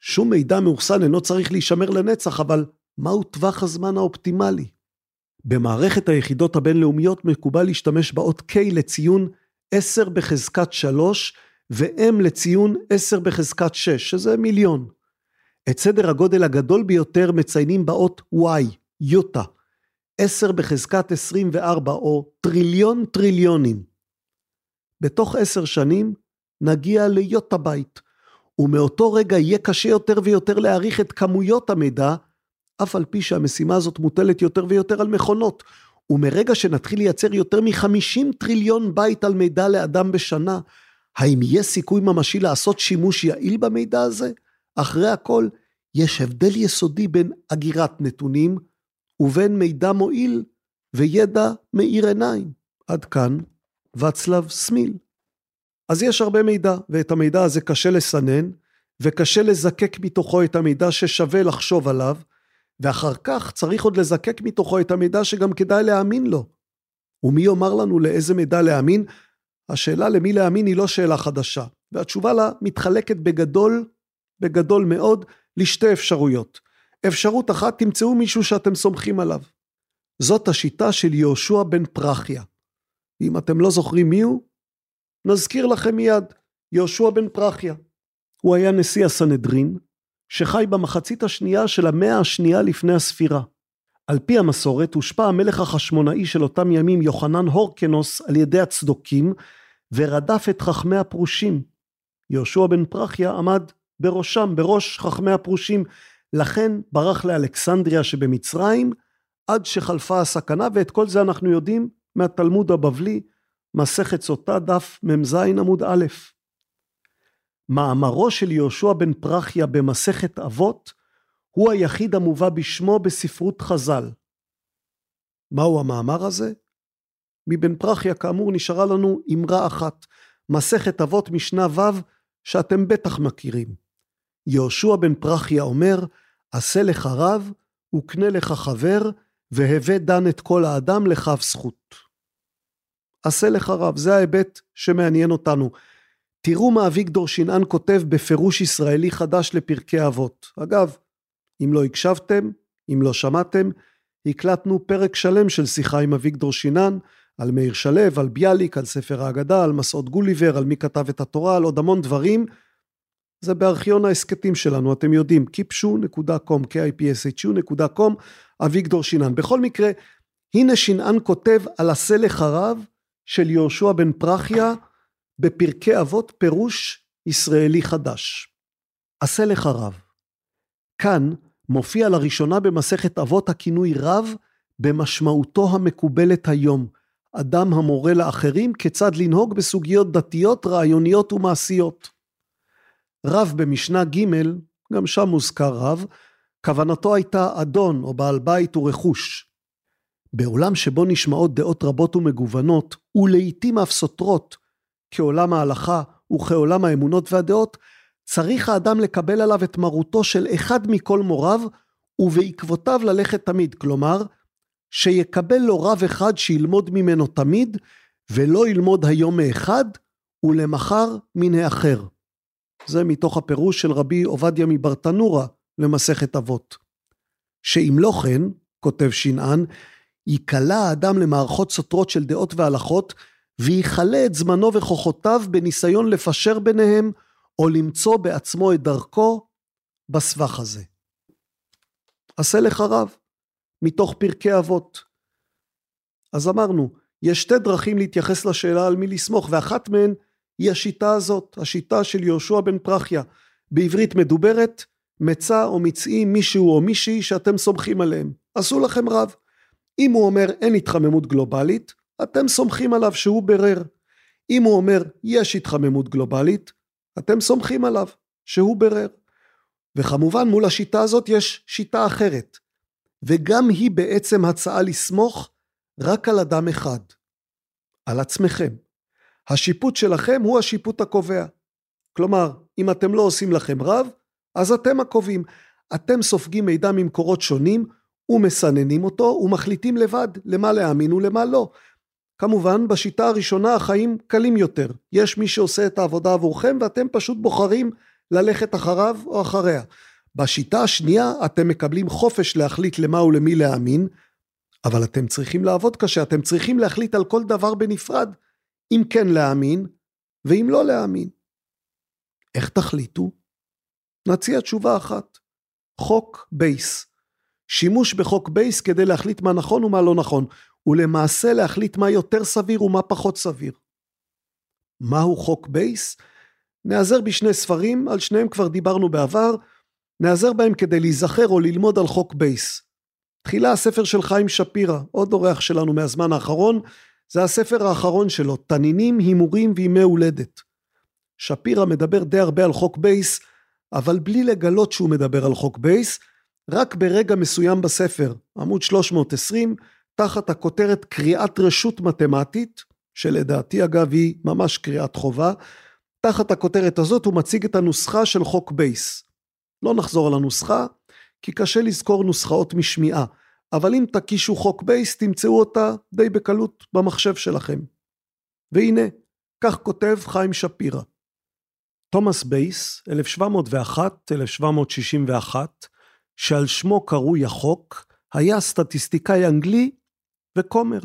שום מידע מאוחסן אינו צריך להישמר לנצח, אבל מהו טווח הזמן האופטימלי? במערכת היחידות הבינלאומיות מקובל להשתמש באות K לציון 10 בחזקת 3 ו-M לציון 10 בחזקת 6, שזה מיליון. את סדר הגודל הגדול ביותר מציינים באות Y, יוטה, 10 בחזקת 24 או טריליון טריליונים. בתוך עשר שנים נגיע ליוטה בייט, ומאותו רגע יהיה קשה יותר ויותר להעריך את כמויות המידע, אף על פי שהמשימה הזאת מוטלת יותר ויותר על מכונות, ומרגע שנתחיל לייצר יותר מ-50 טריליון בייט של מידע לאדם בשנה, האם יהיה סיכוי ממשי לעשות שימוש יעיל במידע הזה? אחרי הכל, יש הבדל יסודי בין אגירת נתונים ובין מידע מועיל וידע מאיר עיניים. עד כאן, ואצלב סמיל. אז יש הרבה מידע, ואת המידע הזה קשה לסנן, וקשה לזקק מתוכו את המידע ששווה לחשוב עליו, ואחר כך צריך עוד לזקק מתוכו את המידע שגם כדאי להאמין לו. ומי יאמר לנו לאיזה מידע להאמין? השאלה למי להאמין היא לא שאלה חדשה, והתשובה לה מתחלקת בגדול, בגדול מאוד, לשתי אפשרויות. אפשרות אחת, תמצאו מישהו שאתם סומכים עליו. זאת השיטה של יהושע בן פרחיה. אם אתם לא זוכרים מי הוא, נזכיר לכם מיד, יהושע בן פרחיה. הוא היה נשיא הסנהדרין, שחי במחצית השנייה של המאה השנייה לפני הספירה. על פי המסורת הושפע המלך החשמונאי של אותם ימים יוחנן הורקנוס על ידי הצדוקים ורדף את חכמי הפרושים. יהושע בן פרחיה עמד בראשם, בראש חכמי הפרושים, לכן ברח לאלכסנדריה שבמצרים עד שחלפה הסכנה ואת כל זה אנחנו יודעים מהתלמוד הבבלי, מסכת סוטה דף מ"ז עמוד א'. מאמרו של יהושע בן פרחיה במסכת אבות הוא היחיד המובא בשמו בספרות חז"ל. מהו המאמר הזה? מבן פרחיה כאמור נשארה לנו אמרה אחת, מסכת אבות משנה ו' שאתם בטח מכירים. יהושע בן פרחיה אומר, עשה לך רב וקנה לך חבר והווה דן את כל האדם לכף זכות. עשה לך רב, זה ההיבט שמעניין אותנו. תראו מה אביגדור שנען כותב בפירוש ישראלי חדש לפרקי אבות. אגב, אם לא הקשבתם, אם לא שמעתם, הקלטנו פרק שלם של שיחה עם אביגדור שנען, על מאיר שלו, על ביאליק, על ספר ההגדה, על מסעות גוליבר, על מי כתב את התורה, על עוד המון דברים. זה בארכיון ההסכתים שלנו, אתם יודעים, kipshu.com, kipshu.com, אביגדור שנען. בכל מקרה, הנה שנען כותב על הסלח הרב של יהושע בן פרחיה בפרקי אבות פירוש ישראלי חדש. הסלח הרב. כאן מופיע לראשונה במסכת אבות הכינוי רב במשמעותו המקובלת היום. אדם המורה לאחרים כיצד לנהוג בסוגיות דתיות, רעיוניות ומעשיות. רב במשנה ג', גם שם מוזכר רב, כוונתו הייתה אדון או בעל בית ורכוש. בעולם שבו נשמעות דעות רבות ומגוונות, ולעיתים אף סותרות, כעולם ההלכה וכעולם האמונות והדעות, צריך האדם לקבל עליו את מרותו של אחד מכל מוריו, ובעקבותיו ללכת תמיד. כלומר, שיקבל לו רב אחד שילמוד ממנו תמיד, ולא ילמוד היום מאחד, ולמחר מן האחר. זה מתוך הפירוש של רבי עובדיה מברטנורה למסכת אבות. שאם לא כן, כותב שנען, ייקלע האדם למערכות סותרות של דעות והלכות, ויכלה את זמנו וכוחותיו בניסיון לפשר ביניהם, או למצוא בעצמו את דרכו בסבך הזה. עשה לך רב, מתוך פרקי אבות. אז אמרנו, יש שתי דרכים להתייחס לשאלה על מי לסמוך, ואחת מהן היא השיטה הזאת, השיטה של יהושע בן פרחיה. בעברית מדוברת, מצא או מצאי מישהו או מישהי שאתם סומכים עליהם. עשו לכם רב. אם הוא אומר אין התחממות גלובלית, אתם סומכים עליו שהוא ברר. אם הוא אומר יש התחממות גלובלית, אתם סומכים עליו שהוא ברר. וכמובן מול השיטה הזאת יש שיטה אחרת, וגם היא בעצם הצעה לסמוך רק על אדם אחד, על עצמכם. השיפוט שלכם הוא השיפוט הקובע. כלומר, אם אתם לא עושים לכם רב, אז אתם הקובעים. אתם סופגים מידע ממקורות שונים ומסננים אותו ומחליטים לבד למה להאמין ולמה לא. כמובן, בשיטה הראשונה החיים קלים יותר. יש מי שעושה את העבודה עבורכם ואתם פשוט בוחרים ללכת אחריו או אחריה. בשיטה השנייה אתם מקבלים חופש להחליט למה ולמי להאמין, אבל אתם צריכים לעבוד קשה, אתם צריכים להחליט על כל דבר בנפרד, אם כן להאמין ואם לא להאמין. איך תחליטו? נציע תשובה אחת, חוק בייס. שימוש בחוק בייס כדי להחליט מה נכון ומה לא נכון, ולמעשה להחליט מה יותר סביר ומה פחות סביר. מהו חוק בייס? נעזר בשני ספרים, על שניהם כבר דיברנו בעבר, נעזר בהם כדי להיזכר או ללמוד על חוק בייס. תחילה הספר של חיים שפירא, עוד אורח שלנו מהזמן האחרון, זה הספר האחרון שלו, תנינים, הימורים וימי הולדת. שפירא מדבר די הרבה על חוק בייס, אבל בלי לגלות שהוא מדבר על חוק בייס, רק ברגע מסוים בספר, עמוד 320, תחת הכותרת קריאת רשות מתמטית, שלדעתי אגב היא ממש קריאת חובה, תחת הכותרת הזאת הוא מציג את הנוסחה של חוק בייס. לא נחזור על הנוסחה, כי קשה לזכור נוסחאות משמיעה, אבל אם תקישו חוק בייס תמצאו אותה די בקלות במחשב שלכם. והנה, כך כותב חיים שפירא. תומאס בייס, 1701-1761, שעל שמו קרוי החוק, היה סטטיסטיקאי אנגלי וכומר.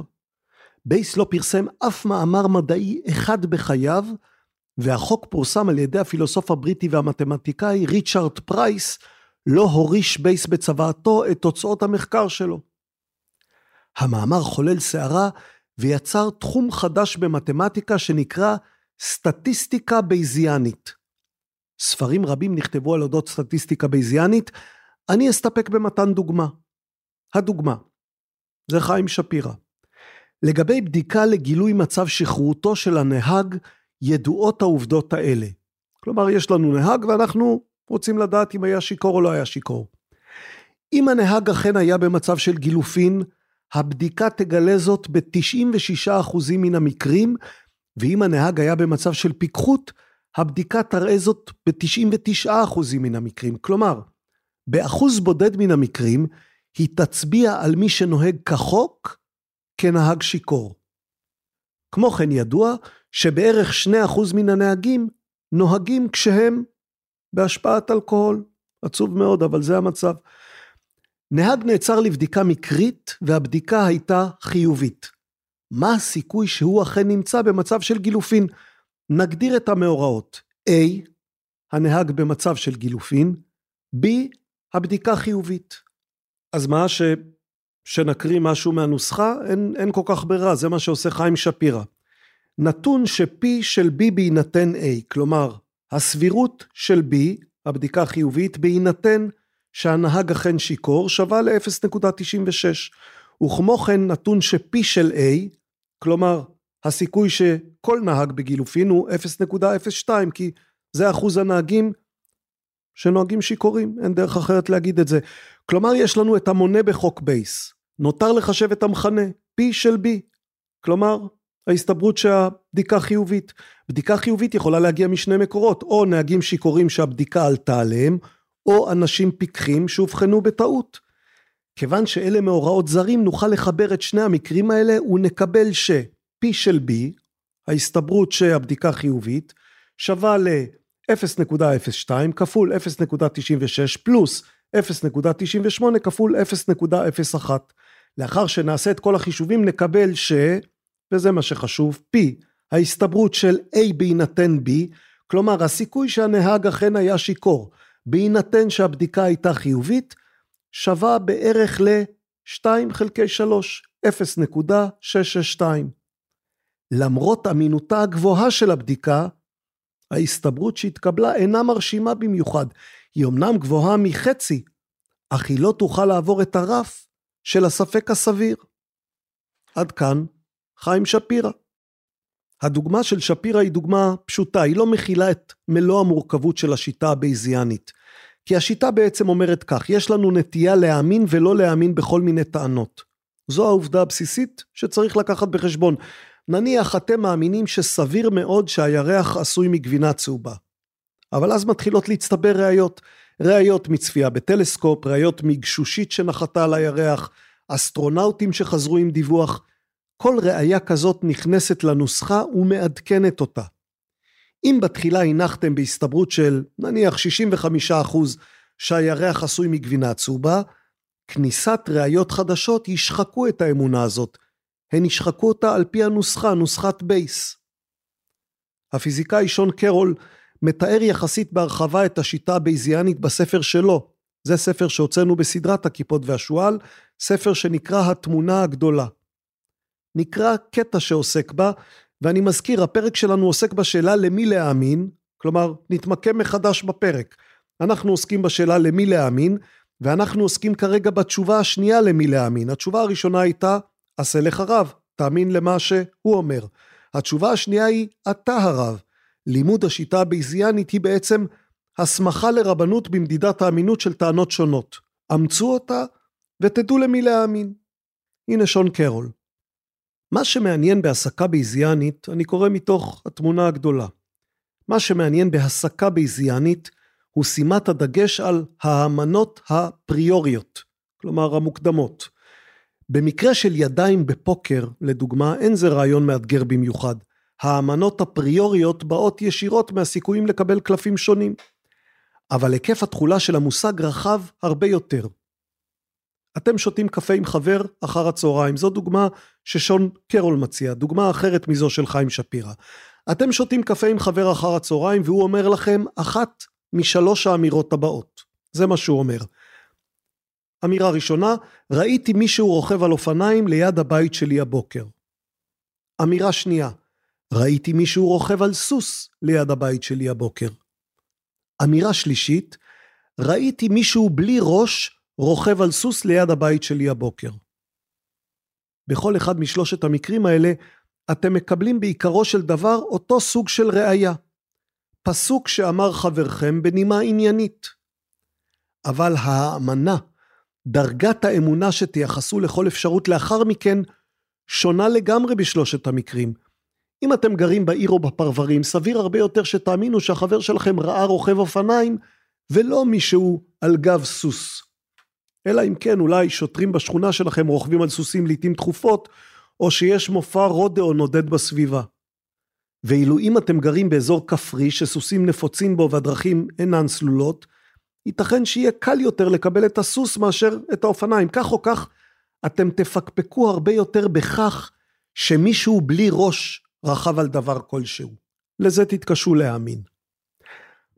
בייס לא פרסם אף מאמר מדעי אחד בחייו, והחוק פורסם על ידי הפילוסוף הבריטי והמתמטיקאי ריצ'ארד פרייס, לו הוריש בייס בצוואתו את תוצאות המחקר שלו. המאמר חולל סערה ויצר תחום חדש במתמטיקה שנקרא סטטיסטיקה בייזיאנית. ספרים רבים נכתבו על אודות סטטיסטיקה בייזיאנית, אני אסתפק במתן דוגמה. הדוגמה, זה חיים שפירא. לגבי בדיקה לגילוי מצב שכרותו של הנהג, ידועות העובדות האלה. כלומר, יש לנו נהג ואנחנו רוצים לדעת אם היה שיכור או לא היה שיכור. אם הנהג אכן היה במצב של גילופין, הבדיקה תגלה זאת ב-96% מן המקרים, ואם הנהג היה במצב של פיקחות, הבדיקה תראה זאת ב-99% מן המקרים. כלומר, באחוז בודד מן המקרים, היא תצביע על מי שנוהג כחוק כנהג שיכור. כמו כן ידוע שבערך 2% מן הנהגים נוהגים כשהם בהשפעת אלכוהול. עצוב מאוד, אבל זה המצב. נהג נעצר לבדיקה מקרית והבדיקה הייתה חיובית. מה הסיכוי שהוא אכן נמצא במצב של גילופין? נגדיר את המאורעות. A, הנהג במצב של גילופין, B, הבדיקה חיובית. אז מה, ש... שנקריא משהו מהנוסחה? אין, אין כל כך ברירה, זה מה שעושה חיים שפירא. נתון ש-P של B בהינתן A, כלומר, הסבירות של B, הבדיקה החיובית, בהינתן שהנהג אכן שיכור, שווה ל-0.96. וכמו כן נתון ש-P של A, כלומר, הסיכוי שכל נהג בגילופין הוא 0.02, כי זה אחוז הנהגים שנוהגים שיכורים, אין דרך אחרת להגיד את זה. כלומר, יש לנו את המונה בחוק בייס. נותר לחשב את המכנה, P של B. כלומר, ההסתברות שהבדיקה חיובית. בדיקה חיובית יכולה להגיע משני מקורות, או נהגים שיכורים שהבדיקה עלתה עליהם, או אנשים פיקחים שאובחנו בטעות. כיוון שאלה מאורעות זרים, נוכל לחבר את שני המקרים האלה ונקבל ש-P של B, ההסתברות שהבדיקה חיובית, שווה ל-0.02 כפול 0.96 פלוס 0.98 כפול 0.01. לאחר שנעשה את כל החישובים נקבל ש... וזה מה שחשוב, P, ההסתברות של A בהינתן B, כלומר הסיכוי שהנהג אכן היה שיכור, בהינתן שהבדיקה הייתה חיובית, שווה בערך ל-2 חלקי 3, 0.662. למרות אמינותה הגבוהה של הבדיקה, ההסתברות שהתקבלה אינה מרשימה במיוחד. היא אמנם גבוהה מחצי, אך היא לא תוכל לעבור את הרף של הספק הסביר. עד כאן חיים שפירא. הדוגמה של שפירא היא דוגמה פשוטה, היא לא מכילה את מלוא המורכבות של השיטה הבייזיאנית. כי השיטה בעצם אומרת כך, יש לנו נטייה להאמין ולא להאמין בכל מיני טענות. זו העובדה הבסיסית שצריך לקחת בחשבון. נניח אתם מאמינים שסביר מאוד שהירח עשוי מגבינה צהובה. אבל אז מתחילות להצטבר ראיות. ראיות מצפייה בטלסקופ, ראיות מגשושית שנחתה על הירח, אסטרונאוטים שחזרו עם דיווח. כל ראייה כזאת נכנסת לנוסחה ומעדכנת אותה. אם בתחילה הנחתם בהסתברות של נניח 65% שהירח עשוי מגבינה צהובה, כניסת ראיות חדשות ישחקו את האמונה הזאת. הן ישחקו אותה על פי הנוסחה, נוסחת בייס. הפיזיקאי שון קרול מתאר יחסית בהרחבה את השיטה הבייזיאנית בספר שלו. זה ספר שהוצאנו בסדרת הקיפוד והשועל, ספר שנקרא התמונה הגדולה. נקרא קטע שעוסק בה, ואני מזכיר, הפרק שלנו עוסק בשאלה למי להאמין, כלומר, נתמקם מחדש בפרק. אנחנו עוסקים בשאלה למי להאמין, ואנחנו עוסקים כרגע בתשובה השנייה למי להאמין. התשובה הראשונה הייתה, עשה לך רב, תאמין למה שהוא אומר. התשובה השנייה היא, אתה הרב. לימוד השיטה הבייזיאנית היא בעצם הסמכה לרבנות במדידת האמינות של טענות שונות. אמצו אותה ותדעו למי להאמין. הנה שון קרול. מה שמעניין בהסקה בייזיאנית, אני קורא מתוך התמונה הגדולה. מה שמעניין בהסקה בייזיאנית הוא שימת הדגש על האמנות הפריוריות, כלומר המוקדמות. במקרה של ידיים בפוקר, לדוגמה, אין זה רעיון מאתגר במיוחד. האמנות הפריוריות באות ישירות מהסיכויים לקבל קלפים שונים. אבל היקף התכולה של המושג רחב הרבה יותר. אתם שותים קפה עם חבר אחר הצהריים, זו דוגמה ששון קרול מציע, דוגמה אחרת מזו של חיים שפירא. אתם שותים קפה עם חבר אחר הצהריים והוא אומר לכם אחת משלוש האמירות הבאות. זה מה שהוא אומר. אמירה ראשונה, ראיתי מישהו רוכב על אופניים ליד הבית שלי הבוקר. אמירה שנייה, ראיתי מישהו רוכב על סוס ליד הבית שלי הבוקר. אמירה שלישית, ראיתי מישהו בלי ראש רוכב על סוס ליד הבית שלי הבוקר. בכל אחד משלושת המקרים האלה, אתם מקבלים בעיקרו של דבר אותו סוג של ראייה. פסוק שאמר חברכם בנימה עניינית. אבל האמנה, דרגת האמונה שתייחסו לכל אפשרות לאחר מכן, שונה לגמרי בשלושת המקרים. אם אתם גרים בעיר או בפרברים, סביר הרבה יותר שתאמינו שהחבר שלכם ראה רוכב אופניים, ולא מישהו על גב סוס. אלא אם כן אולי שוטרים בשכונה שלכם רוכבים על סוסים לעיתים תכופות, או שיש מופע רודאו נודד בסביבה. ואילו אם אתם גרים באזור כפרי שסוסים נפוצים בו והדרכים אינן סלולות, ייתכן שיהיה קל יותר לקבל את הסוס מאשר את האופניים. כך או כך, אתם תפקפקו הרבה יותר בכך שמישהו בלי ראש רכב על דבר כלשהו. לזה תתקשו להאמין.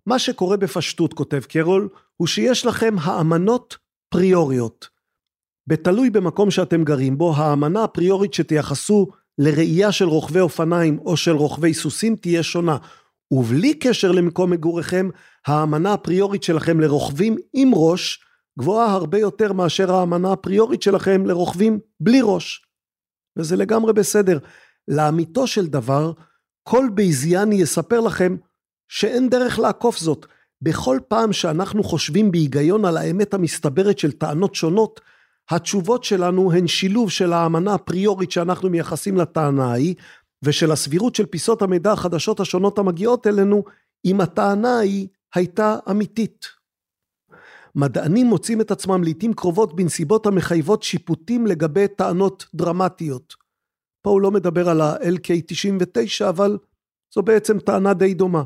מה שקורה בפשטות, כותב קרול, הוא שיש לכם האמנות פריוריות. בתלוי במקום שאתם גרים בו, האמנה הפריורית שתייחסו לראייה של רוכבי אופניים או של רוכבי סוסים תהיה שונה. ובלי קשר למקום מגוריכם, האמנה הפריורית שלכם לרוכבים עם ראש גבוהה הרבה יותר מאשר האמנה הפריורית שלכם לרוכבים בלי ראש. וזה לגמרי בסדר. לאמיתו של דבר, כל בייזיאני יספר לכם שאין דרך לעקוף זאת. בכל פעם שאנחנו חושבים בהיגיון על האמת המסתברת של טענות שונות, התשובות שלנו הן שילוב של האמנה הפריורית שאנחנו מייחסים לטענה ההיא, ושל הסבירות של פיסות המידע החדשות השונות המגיעות אלינו, אם הטענה ההיא הייתה אמיתית. מדענים מוצאים את עצמם לעיתים קרובות בנסיבות המחייבות שיפוטים לגבי טענות דרמטיות. פה הוא לא מדבר על ה-LK99, אבל זו בעצם טענה די דומה.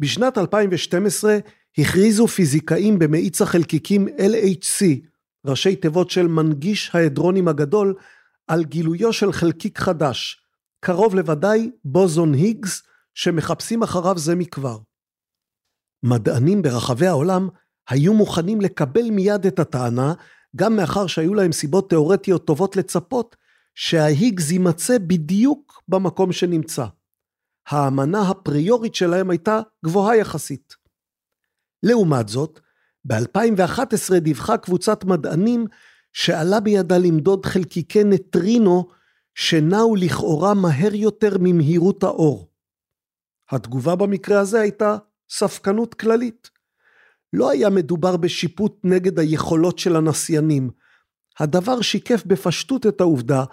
בשנת 2012 הכריזו פיזיקאים במאיץ החלקיקים LHC, ראשי תיבות של מנגיש ההדרונים הגדול, על גילויו של חלקיק חדש, קרוב לוודאי בוזון היגס, שמחפשים אחריו זה מכבר. מדענים ברחבי העולם היו מוכנים לקבל מיד את הטענה, גם מאחר שהיו להם סיבות תאורטיות טובות לצפות שההיגס יימצא בדיוק במקום שנמצא. האמנה הפריורית שלהם הייתה גבוהה יחסית. לעומת זאת, ב-2011 דיווחה קבוצת מדענים שעלה בידה למדוד חלקיקי נטרינו שנעו לכאורה מהר יותר ממהירות האור. התגובה במקרה הזה הייתה ספקנות כללית. לא היה מדובר בשיפוט נגד היכולות של הנסיינים. הדבר שיקף בפשטות את העובדה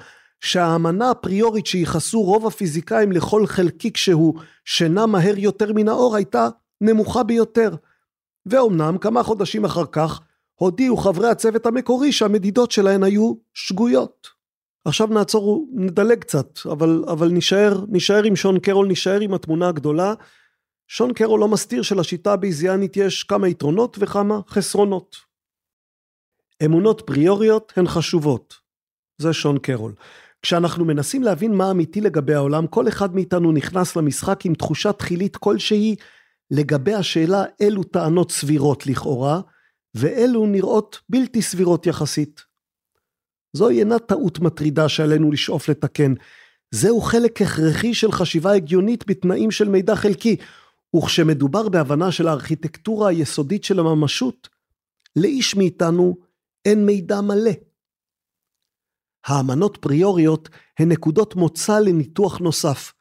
שהאמנה הפריורית שייחסו רוב הפיזיקאים לכל חלקיק שהוא שנע מהר יותר מן האור הייתה נמוכה ביותר. ואומנם כמה חודשים אחר כך הודיעו חברי הצוות המקורי שהמדידות שלהן היו שגויות. עכשיו נעצור, נדלג קצת, אבל, אבל נשאר, נשאר עם שון קרול, נשאר עם התמונה הגדולה. שון קרול לא מסתיר שלשיטה הביזיאנית יש כמה יתרונות וכמה חסרונות. אמונות פריוריות הן חשובות. זה שון קרול. כשאנחנו מנסים להבין מה אמיתי לגבי העולם, כל אחד מאיתנו נכנס למשחק עם תחושה תחילית כלשהי לגבי השאלה אילו טענות סבירות לכאורה, ואילו נראות בלתי סבירות יחסית. זוהי אינה טעות מטרידה שעלינו לשאוף לתקן. זהו חלק הכרחי של חשיבה הגיונית בתנאים של מידע חלקי, וכשמדובר בהבנה של הארכיטקטורה היסודית של הממשות, לאיש מאיתנו אין מידע מלא. האמנות פריוריות הן נקודות מוצא לניתוח נוסף.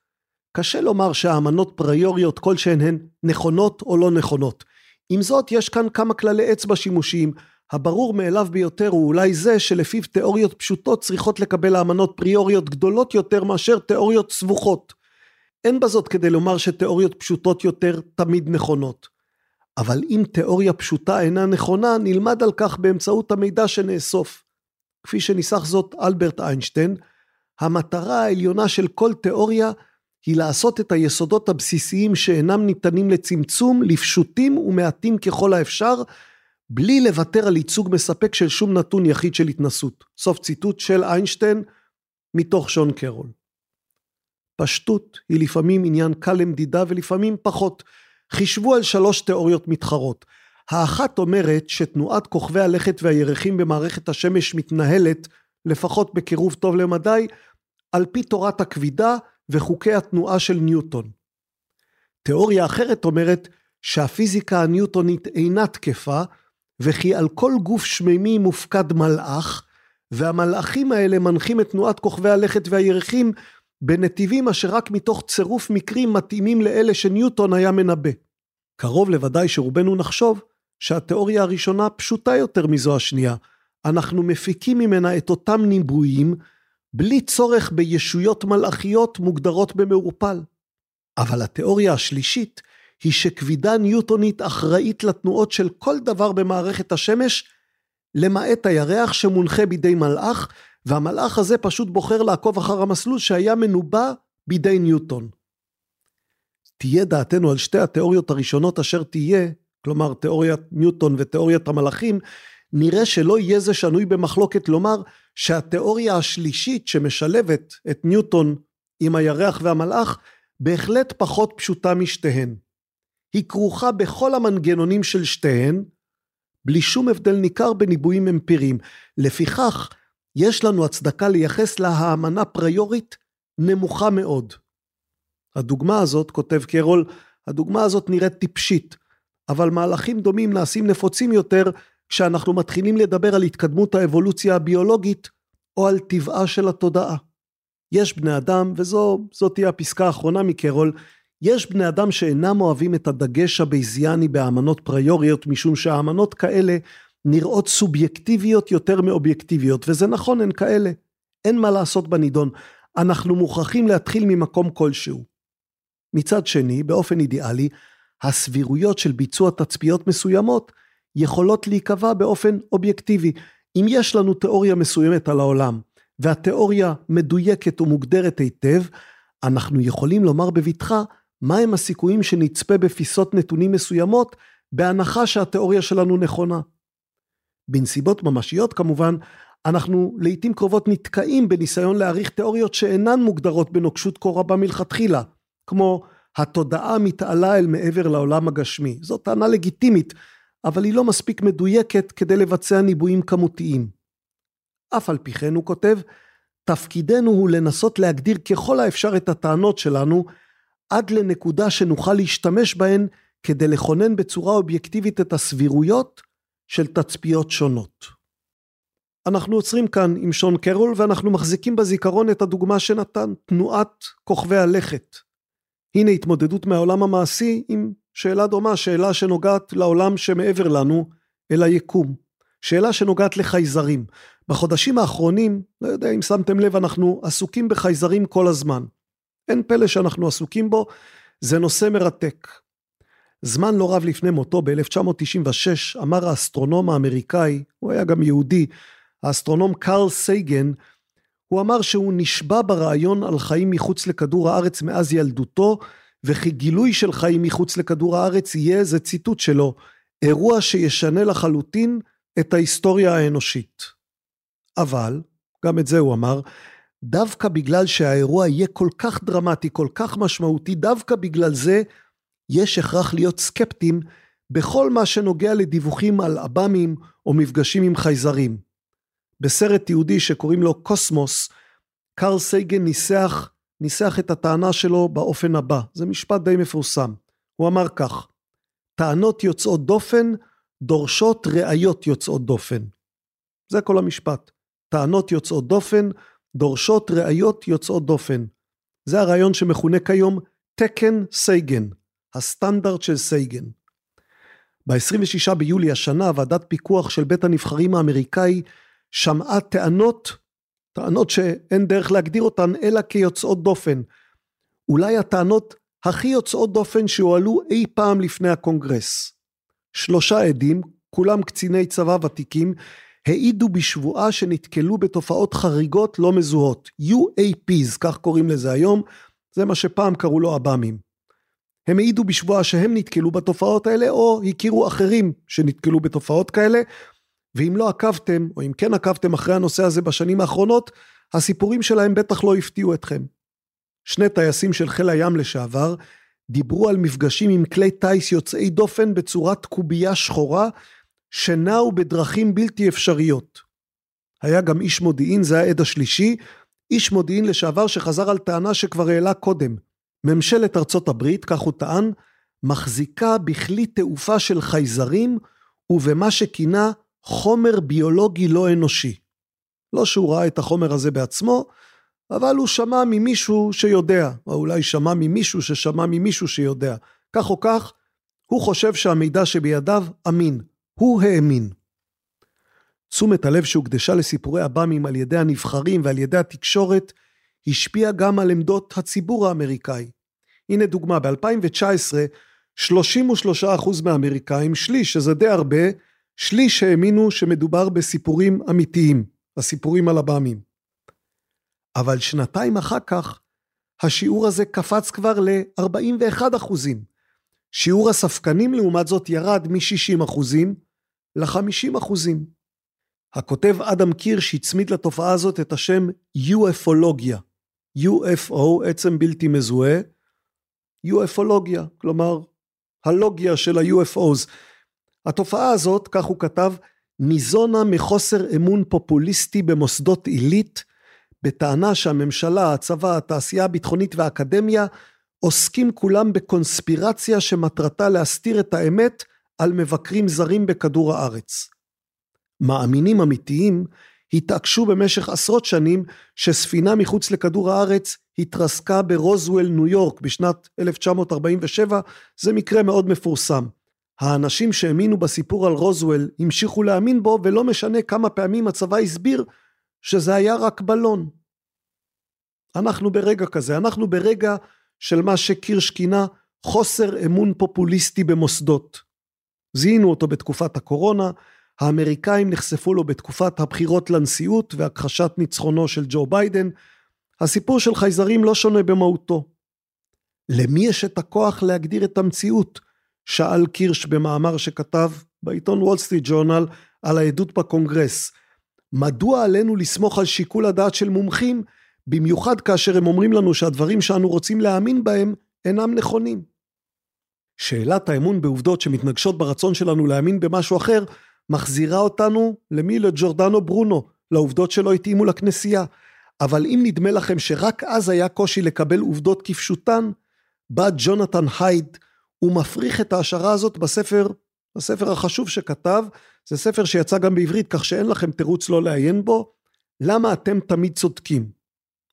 קשה לומר שהאמנות פריוריות כלשהן הן נכונות או לא נכונות. עם זאת, יש כאן כמה כללי אצבע שימושיים. הברור מאליו ביותר הוא אולי זה שלפיו תיאוריות פשוטות צריכות לקבל האמנות פריוריות גדולות יותר מאשר תיאוריות סבוכות. אין בזאת כדי לומר שתיאוריות פשוטות יותר תמיד נכונות. אבל אם תיאוריה פשוטה אינה נכונה, נלמד על כך באמצעות המידע שנאסוף. כפי שניסח זאת אלברט איינשטיין, המטרה העליונה של כל תיאוריה היא לעשות את היסודות הבסיסיים שאינם ניתנים לצמצום, לפשוטים ומעטים ככל האפשר, בלי לוותר על ייצוג מספק של שום נתון יחיד של התנסות. סוף ציטוט של איינשטיין מתוך שון קרול. פשטות היא לפעמים עניין קל למדידה ולפעמים פחות. חישבו על שלוש תיאוריות מתחרות. האחת אומרת שתנועת כוכבי הלכת והירחים במערכת השמש מתנהלת, לפחות בקירוב טוב למדי, על פי תורת הכבידה וחוקי התנועה של ניוטון. תיאוריה אחרת אומרת שהפיזיקה הניוטונית אינה תקפה, וכי על כל גוף שמימי מופקד מלאך, והמלאכים האלה מנחים את תנועת כוכבי הלכת והירחים בנתיבים אשר רק מתוך צירוף מקרים מתאימים לאלה שניוטון היה מנבא. קרוב לוודאי שרובנו נחשוב שהתיאוריה הראשונה פשוטה יותר מזו השנייה. אנחנו מפיקים ממנה את אותם ניבויים בלי צורך בישויות מלאכיות מוגדרות במעורפל. אבל התיאוריה השלישית היא שכבידה ניוטונית אחראית לתנועות של כל דבר במערכת השמש, למעט הירח שמונחה בידי מלאך, והמלאך הזה פשוט בוחר לעקוב אחר המסלול שהיה מנובא בידי ניוטון. תהיה דעתנו על שתי התיאוריות הראשונות אשר תהיה, כלומר תיאוריית ניוטון ותיאוריית המלאכים, נראה שלא יהיה זה שנוי במחלוקת לומר שהתיאוריה השלישית שמשלבת את ניוטון עם הירח והמלאך בהחלט פחות פשוטה משתיהן. היא כרוכה בכל המנגנונים של שתיהן, בלי שום הבדל ניכר בניבויים אמפיריים. לפיכך, יש לנו הצדקה לייחס לה האמנה פריורית נמוכה מאוד. הדוגמה הזאת, כותב קרול, הדוגמה הזאת נראית טיפשית, אבל מהלכים דומים נעשים נפוצים יותר כשאנחנו מתחילים לדבר על התקדמות האבולוציה הביולוגית או על טבעה של התודעה. יש בני אדם, וזו תהיה הפסקה האחרונה מקרול, יש בני אדם שאינם אוהבים את הדגש הבייזיאני באמנות פריוריות, משום שהאמנות כאלה נראות סובייקטיביות יותר מאובייקטיביות, וזה נכון, הן כאלה. אין מה לעשות בנידון. אנחנו מוכרחים להתחיל ממקום כלשהו. מצד שני, באופן אידיאלי, הסבירויות של ביצוע תצפיות מסוימות יכולות להיקבע באופן אובייקטיבי. אם יש לנו תיאוריה מסוימת על העולם, והתיאוריה מדויקת ומוגדרת היטב, אנחנו יכולים לומר בבטחה מהם הסיכויים שנצפה בפיסות נתונים מסוימות, בהנחה שהתיאוריה שלנו נכונה. בנסיבות ממשיות כמובן, אנחנו לעיתים קרובות נתקעים בניסיון להעריך תיאוריות שאינן מוגדרות בנוקשות כה רבה מלכתחילה, כמו התודעה מתעלה אל מעבר לעולם הגשמי. זו טענה לגיטימית, אבל היא לא מספיק מדויקת כדי לבצע ניבויים כמותיים. אף על פי כן, הוא כותב, תפקידנו הוא לנסות להגדיר ככל האפשר את הטענות שלנו, עד לנקודה שנוכל להשתמש בהן כדי לכונן בצורה אובייקטיבית את הסבירויות של תצפיות שונות. אנחנו עוצרים כאן עם שון קרול ואנחנו מחזיקים בזיכרון את הדוגמה שנתן, תנועת כוכבי הלכת. הנה התמודדות מהעולם המעשי עם שאלה דומה, שאלה שנוגעת לעולם שמעבר לנו, אל היקום. שאלה שנוגעת לחייזרים. בחודשים האחרונים, לא יודע אם שמתם לב, אנחנו עסוקים בחייזרים כל הזמן. אין פלא שאנחנו עסוקים בו, זה נושא מרתק. זמן לא רב לפני מותו, ב-1996, אמר האסטרונום האמריקאי, הוא היה גם יהודי, האסטרונום קרל סייגן, הוא אמר שהוא נשבע ברעיון על חיים מחוץ לכדור הארץ מאז ילדותו, וכי גילוי של חיים מחוץ לכדור הארץ יהיה, זה ציטוט שלו, אירוע שישנה לחלוטין את ההיסטוריה האנושית. אבל, גם את זה הוא אמר, דווקא בגלל שהאירוע יהיה כל כך דרמטי, כל כך משמעותי, דווקא בגלל זה יש הכרח להיות סקפטיים בכל מה שנוגע לדיווחים על עב"מים או מפגשים עם חייזרים. בסרט יהודי שקוראים לו קוסמוס, קרל סייגן ניסח, ניסח את הטענה שלו באופן הבא, זה משפט די מפורסם. הוא אמר כך, טענות יוצאות דופן דורשות ראיות יוצאות דופן. זה כל המשפט. טענות יוצאות דופן דורשות ראיות יוצאות דופן. זה הרעיון שמכונה כיום תקן סייגן, הסטנדרט של סייגן. ב-26 ביולי השנה ועדת פיקוח של בית הנבחרים האמריקאי שמעה טענות, טענות שאין דרך להגדיר אותן אלא כיוצאות דופן, אולי הטענות הכי יוצאות דופן שהועלו אי פעם לפני הקונגרס. שלושה עדים, כולם קציני צבא ותיקים, העידו בשבועה שנתקלו בתופעות חריגות לא מזוהות, UAPs, כך קוראים לזה היום, זה מה שפעם קראו לו עב"מים. הם העידו בשבועה שהם נתקלו בתופעות האלה, או הכירו אחרים שנתקלו בתופעות כאלה, ואם לא עקבתם, או אם כן עקבתם אחרי הנושא הזה בשנים האחרונות, הסיפורים שלהם בטח לא הפתיעו אתכם. שני טייסים של חיל הים לשעבר דיברו על מפגשים עם כלי טיס יוצאי דופן בצורת קובייה שחורה, שנעו בדרכים בלתי אפשריות. היה גם איש מודיעין, זה העד השלישי, איש מודיעין לשעבר שחזר על טענה שכבר העלה קודם. ממשלת ארצות הברית, כך הוא טען, מחזיקה בכלי תעופה של חייזרים ובמה שכינה חומר ביולוגי לא אנושי. לא שהוא ראה את החומר הזה בעצמו, אבל הוא שמע ממישהו שיודע, או אולי שמע ממישהו ששמע ממישהו שיודע. כך או כך, הוא חושב שהמידע שבידיו אמין. הוא האמין. תשומת הלב שהוקדשה לסיפורי עב"מים על ידי הנבחרים ועל ידי התקשורת, השפיעה גם על עמדות הציבור האמריקאי. הנה דוגמה, ב-2019, 33% מהאמריקאים, שליש, שזה די הרבה, שליש האמינו שמדובר בסיפורים אמיתיים, הסיפורים על עב"מים. אבל שנתיים אחר כך, השיעור הזה קפץ כבר ל-41 שיעור הספקנים לעומת זאת ירד מ-60 ל-50 הכותב אדם קירש הצמיד לתופעה הזאת את השם UFOלוגיה. UFO, עצם בלתי מזוהה, UFOלוגיה, כלומר, הלוגיה של ה-UFOs. התופעה הזאת, כך הוא כתב, ניזונה מחוסר אמון פופוליסטי במוסדות עילית, בטענה שהממשלה, הצבא, התעשייה הביטחונית והאקדמיה עוסקים כולם בקונספירציה שמטרתה להסתיר את האמת על מבקרים זרים בכדור הארץ. מאמינים אמיתיים התעקשו במשך עשרות שנים שספינה מחוץ לכדור הארץ התרסקה ברוזוול ניו יורק בשנת 1947, זה מקרה מאוד מפורסם. האנשים שהאמינו בסיפור על רוזוול המשיכו להאמין בו ולא משנה כמה פעמים הצבא הסביר שזה היה רק בלון. אנחנו ברגע כזה, אנחנו ברגע של מה שקירש כינה חוסר אמון פופוליסטי במוסדות. זיהינו אותו בתקופת הקורונה, האמריקאים נחשפו לו בתקופת הבחירות לנשיאות והכחשת ניצחונו של ג'ו ביידן. הסיפור של חייזרים לא שונה במהותו. למי יש את הכוח להגדיר את המציאות? שאל קירש במאמר שכתב בעיתון וול סטריט ג'ורנל על העדות בקונגרס. מדוע עלינו לסמוך על שיקול הדעת של מומחים, במיוחד כאשר הם אומרים לנו שהדברים שאנו רוצים להאמין בהם אינם נכונים? שאלת האמון בעובדות שמתנגשות ברצון שלנו להאמין במשהו אחר, מחזירה אותנו למי? לג'ורדנו ברונו, לעובדות שלא התאימו לכנסייה. אבל אם נדמה לכם שרק אז היה קושי לקבל עובדות כפשוטן, בא ג'ונתן הייד ומפריך את ההשערה הזאת בספר, בספר החשוב שכתב, זה ספר שיצא גם בעברית כך שאין לכם תירוץ לא לעיין בו, למה אתם תמיד צודקים.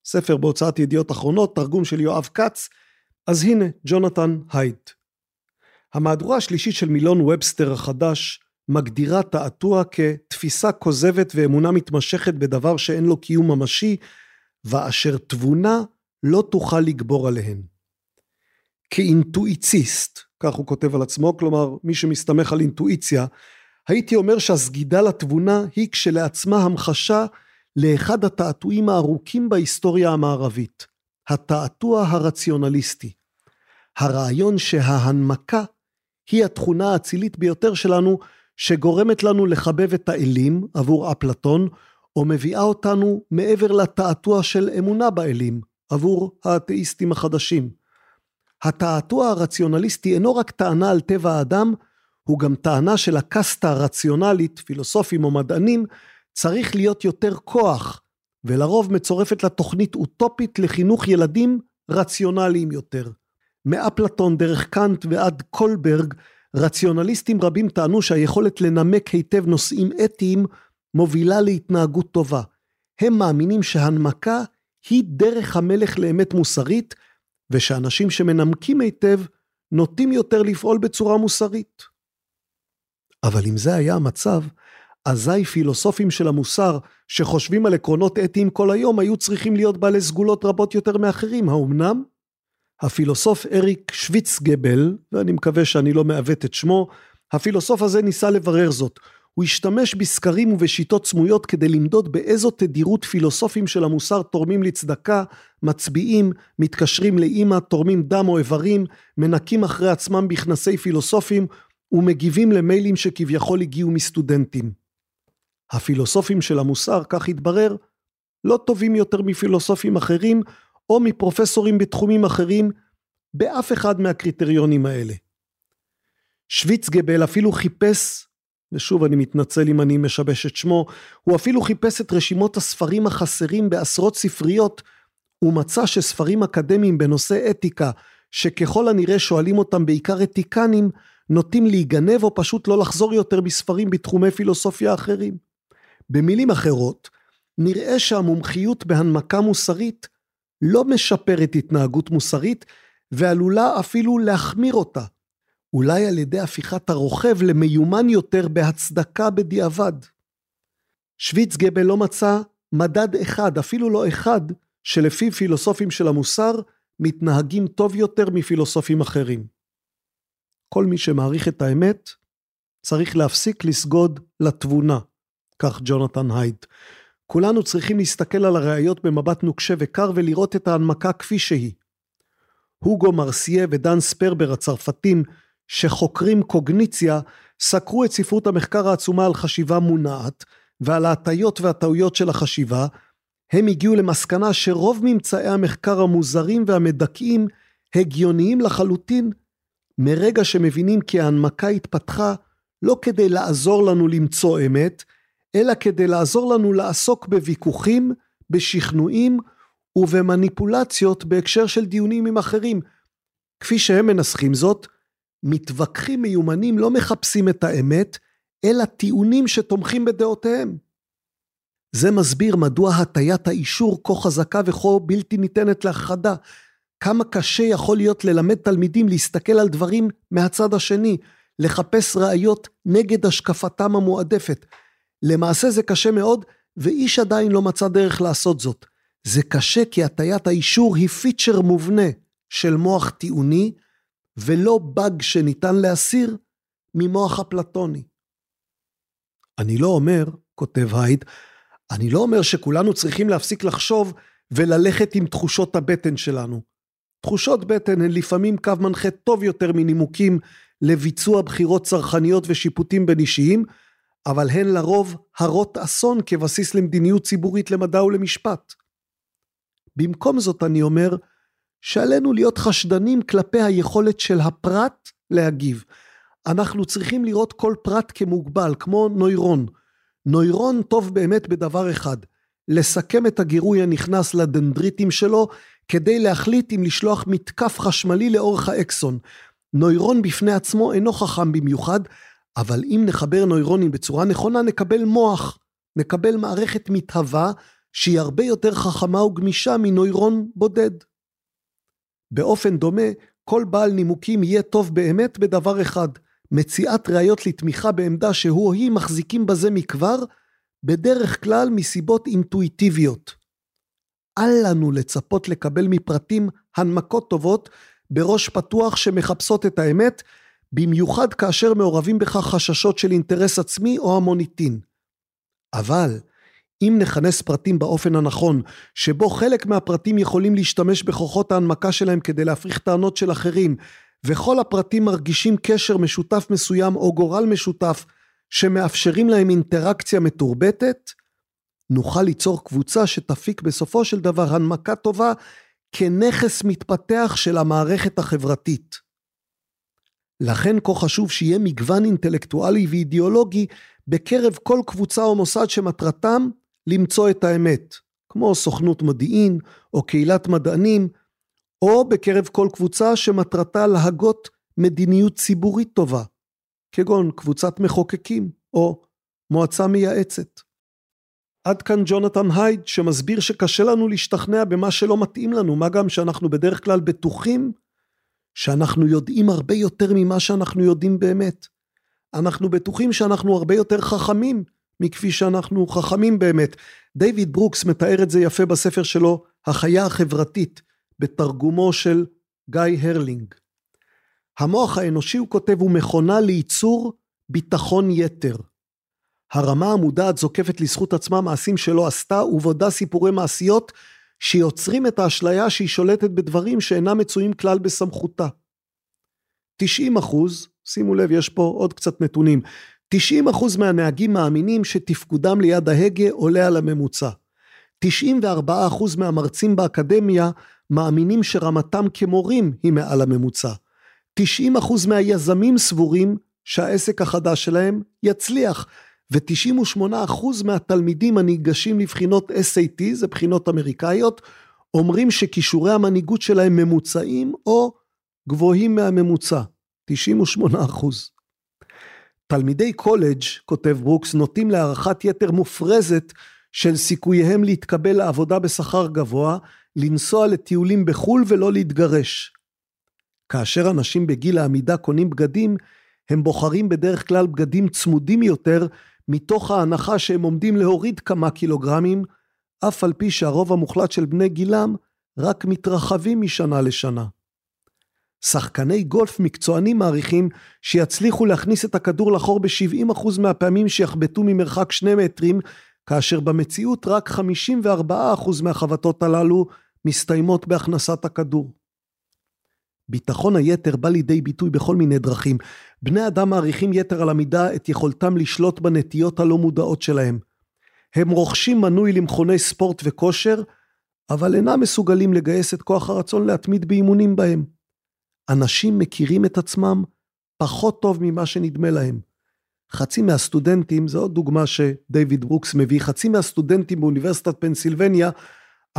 ספר בהוצאת ידיעות אחרונות, תרגום של יואב כץ, אז הנה ג'ונתן הייד. המהדורה השלישית של מילון ובסטר החדש מגדירה תעתוע כתפיסה כוזבת ואמונה מתמשכת בדבר שאין לו קיום ממשי, ואשר תבונה לא תוכל לגבור עליהן. כאינטואיציסט, כך הוא כותב על עצמו, כלומר מי שמסתמך על אינטואיציה, הייתי אומר שהסגידה לתבונה היא כשלעצמה המחשה לאחד התעתועים הארוכים בהיסטוריה המערבית, התעתוע הרציונליסטי. הרעיון שההנמקה היא התכונה האצילית ביותר שלנו שגורמת לנו לחבב את האלים עבור אפלטון, או מביאה אותנו מעבר לתעתוע של אמונה באלים עבור האתאיסטים החדשים. התעתוע הרציונליסטי אינו רק טענה על טבע האדם, הוא גם טענה של הקסטה הרציונלית, פילוסופים או מדענים, צריך להיות יותר כוח, ולרוב מצורפת לה תוכנית אוטופית לחינוך ילדים רציונליים יותר. מאפלטון דרך קאנט ועד קולברג, רציונליסטים רבים טענו שהיכולת לנמק היטב נושאים אתיים מובילה להתנהגות טובה. הם מאמינים שהנמקה היא דרך המלך לאמת מוסרית, ושאנשים שמנמקים היטב נוטים יותר לפעול בצורה מוסרית. אבל אם זה היה המצב, אזי פילוסופים של המוסר שחושבים על עקרונות אתיים כל היום היו צריכים להיות בעלי סגולות רבות יותר מאחרים, האומנם? הפילוסוף אריק שוויצגבל, ואני מקווה שאני לא מעוות את שמו, הפילוסוף הזה ניסה לברר זאת. הוא השתמש בסקרים ובשיטות סמויות כדי למדוד באיזו תדירות פילוסופים של המוסר תורמים לצדקה, מצביעים, מתקשרים לאימא, תורמים דם או איברים, מנקים אחרי עצמם בכנסי פילוסופים ומגיבים למיילים שכביכול הגיעו מסטודנטים. הפילוסופים של המוסר, כך התברר, לא טובים יותר מפילוסופים אחרים או מפרופסורים בתחומים אחרים באף אחד מהקריטריונים האלה. שוויצגבל אפילו חיפש, ושוב אני מתנצל אם אני משבש את שמו, הוא אפילו חיפש את רשימות הספרים החסרים בעשרות ספריות, ומצא שספרים אקדמיים בנושא אתיקה, שככל הנראה שואלים אותם בעיקר אתיקנים, נוטים להיגנב או פשוט לא לחזור יותר בספרים בתחומי פילוסופיה אחרים. במילים אחרות, נראה שהמומחיות בהנמקה מוסרית לא משפרת התנהגות מוסרית ועלולה אפילו להחמיר אותה. אולי על ידי הפיכת הרוכב למיומן יותר בהצדקה בדיעבד. שוויצגבל לא מצא מדד אחד, אפילו לא אחד, שלפי פילוסופים של המוסר מתנהגים טוב יותר מפילוסופים אחרים. כל מי שמעריך את האמת צריך להפסיק לסגוד לתבונה, כך ג'ונתן הייד. כולנו צריכים להסתכל על הראיות במבט נוקשה וקר ולראות את ההנמקה כפי שהיא. הוגו מרסיה ודן ספרבר הצרפתים שחוקרים קוגניציה סקרו את ספרות המחקר העצומה על חשיבה מונעת ועל ההטיות והטעויות של החשיבה, הם הגיעו למסקנה שרוב ממצאי המחקר המוזרים והמדכאים הגיוניים לחלוטין מרגע שמבינים כי ההנמקה התפתחה לא כדי לעזור לנו למצוא אמת, אלא כדי לעזור לנו לעסוק בוויכוחים, בשכנועים ובמניפולציות בהקשר של דיונים עם אחרים. כפי שהם מנסחים זאת, מתווכחים מיומנים לא מחפשים את האמת, אלא טיעונים שתומכים בדעותיהם. זה מסביר מדוע הטיית האישור כה חזקה וכה בלתי ניתנת להכחדה. כמה קשה יכול להיות ללמד תלמידים להסתכל על דברים מהצד השני, לחפש ראיות נגד השקפתם המועדפת. למעשה זה קשה מאוד, ואיש עדיין לא מצא דרך לעשות זאת. זה קשה כי הטיית האישור היא פיצ'ר מובנה של מוח טיעוני, ולא באג שניתן להסיר ממוח אפלטוני. אני לא אומר, כותב הייד, אני לא אומר שכולנו צריכים להפסיק לחשוב וללכת עם תחושות הבטן שלנו. תחושות בטן הן לפעמים קו מנחה טוב יותר מנימוקים לביצוע בחירות צרכניות ושיפוטים בין אישיים, אבל הן לרוב הרות אסון כבסיס למדיניות ציבורית למדע ולמשפט. במקום זאת אני אומר, שעלינו להיות חשדנים כלפי היכולת של הפרט להגיב. אנחנו צריכים לראות כל פרט כמוגבל, כמו נוירון. נוירון טוב באמת בדבר אחד, לסכם את הגירוי הנכנס לדנדריטים שלו, כדי להחליט אם לשלוח מתקף חשמלי לאורך האקסון. נוירון בפני עצמו אינו חכם במיוחד, אבל אם נחבר נוירונים בצורה נכונה, נקבל מוח, נקבל מערכת מתהווה שהיא הרבה יותר חכמה וגמישה מנוירון בודד. באופן דומה, כל בעל נימוקים יהיה טוב באמת בדבר אחד, מציאת ראיות לתמיכה בעמדה שהוא או היא מחזיקים בזה מכבר, בדרך כלל מסיבות אינטואיטיביות. אל לנו לצפות לקבל מפרטים הנמקות טובות בראש פתוח שמחפשות את האמת, במיוחד כאשר מעורבים בכך חששות של אינטרס עצמי או המוניטין. אבל אם נכנס פרטים באופן הנכון, שבו חלק מהפרטים יכולים להשתמש בכוחות ההנמקה שלהם כדי להפריך טענות של אחרים, וכל הפרטים מרגישים קשר משותף מסוים או גורל משותף שמאפשרים להם אינטראקציה מתורבתת, נוכל ליצור קבוצה שתפיק בסופו של דבר הנמקה טובה כנכס מתפתח של המערכת החברתית. לכן כה חשוב שיהיה מגוון אינטלקטואלי ואידיאולוגי בקרב כל קבוצה או מוסד שמטרתם למצוא את האמת, כמו סוכנות מודיעין או קהילת מדענים, או בקרב כל קבוצה שמטרתה להגות מדיניות ציבורית טובה, כגון קבוצת מחוקקים או מועצה מייעצת. עד כאן ג'ונתן הייד שמסביר שקשה לנו להשתכנע במה שלא מתאים לנו, מה גם שאנחנו בדרך כלל בטוחים שאנחנו יודעים הרבה יותר ממה שאנחנו יודעים באמת. אנחנו בטוחים שאנחנו הרבה יותר חכמים מכפי שאנחנו חכמים באמת. דיוויד ברוקס מתאר את זה יפה בספר שלו, החיה החברתית, בתרגומו של גיא הרלינג. המוח האנושי, הוא כותב, הוא מכונה לייצור ביטחון יתר. הרמה המודעת זוקפת לזכות עצמה מעשים שלא עשתה, ובודה סיפורי מעשיות שיוצרים את האשליה שהיא שולטת בדברים שאינם מצויים כלל בסמכותה. 90 אחוז, שימו לב, יש פה עוד קצת נתונים, 90 אחוז מהנהגים מאמינים שתפקודם ליד ההגה עולה על הממוצע. 94 אחוז מהמרצים באקדמיה מאמינים שרמתם כמורים היא מעל הממוצע. 90 אחוז מהיזמים סבורים שהעסק החדש שלהם יצליח, ו-98% מהתלמידים הניגשים לבחינות SAT, זה בחינות אמריקאיות, אומרים שכישורי המנהיגות שלהם ממוצעים או גבוהים מהממוצע, 98%. תלמידי קולג', כותב ברוקס, נוטים להערכת יתר מופרזת של סיכוייהם להתקבל לעבודה בשכר גבוה, לנסוע לטיולים בחו"ל ולא להתגרש. כאשר אנשים בגיל העמידה קונים בגדים, הם בוחרים בדרך כלל בגדים צמודים יותר, מתוך ההנחה שהם עומדים להוריד כמה קילוגרמים, אף על פי שהרוב המוחלט של בני גילם רק מתרחבים משנה לשנה. שחקני גולף מקצוענים מעריכים שיצליחו להכניס את הכדור לחור ב-70% מהפעמים שיחבטו ממרחק שני מטרים, כאשר במציאות רק 54% מהחבטות הללו מסתיימות בהכנסת הכדור. ביטחון היתר בא לידי ביטוי בכל מיני דרכים. בני אדם מעריכים יתר על המידה את יכולתם לשלוט בנטיות הלא מודעות שלהם. הם רוכשים מנוי למכוני ספורט וכושר, אבל אינם מסוגלים לגייס את כוח הרצון להתמיד באימונים בהם. אנשים מכירים את עצמם פחות טוב ממה שנדמה להם. חצי מהסטודנטים, זו עוד דוגמה שדייוויד ברוקס מביא, חצי מהסטודנטים באוניברסיטת פנסילבניה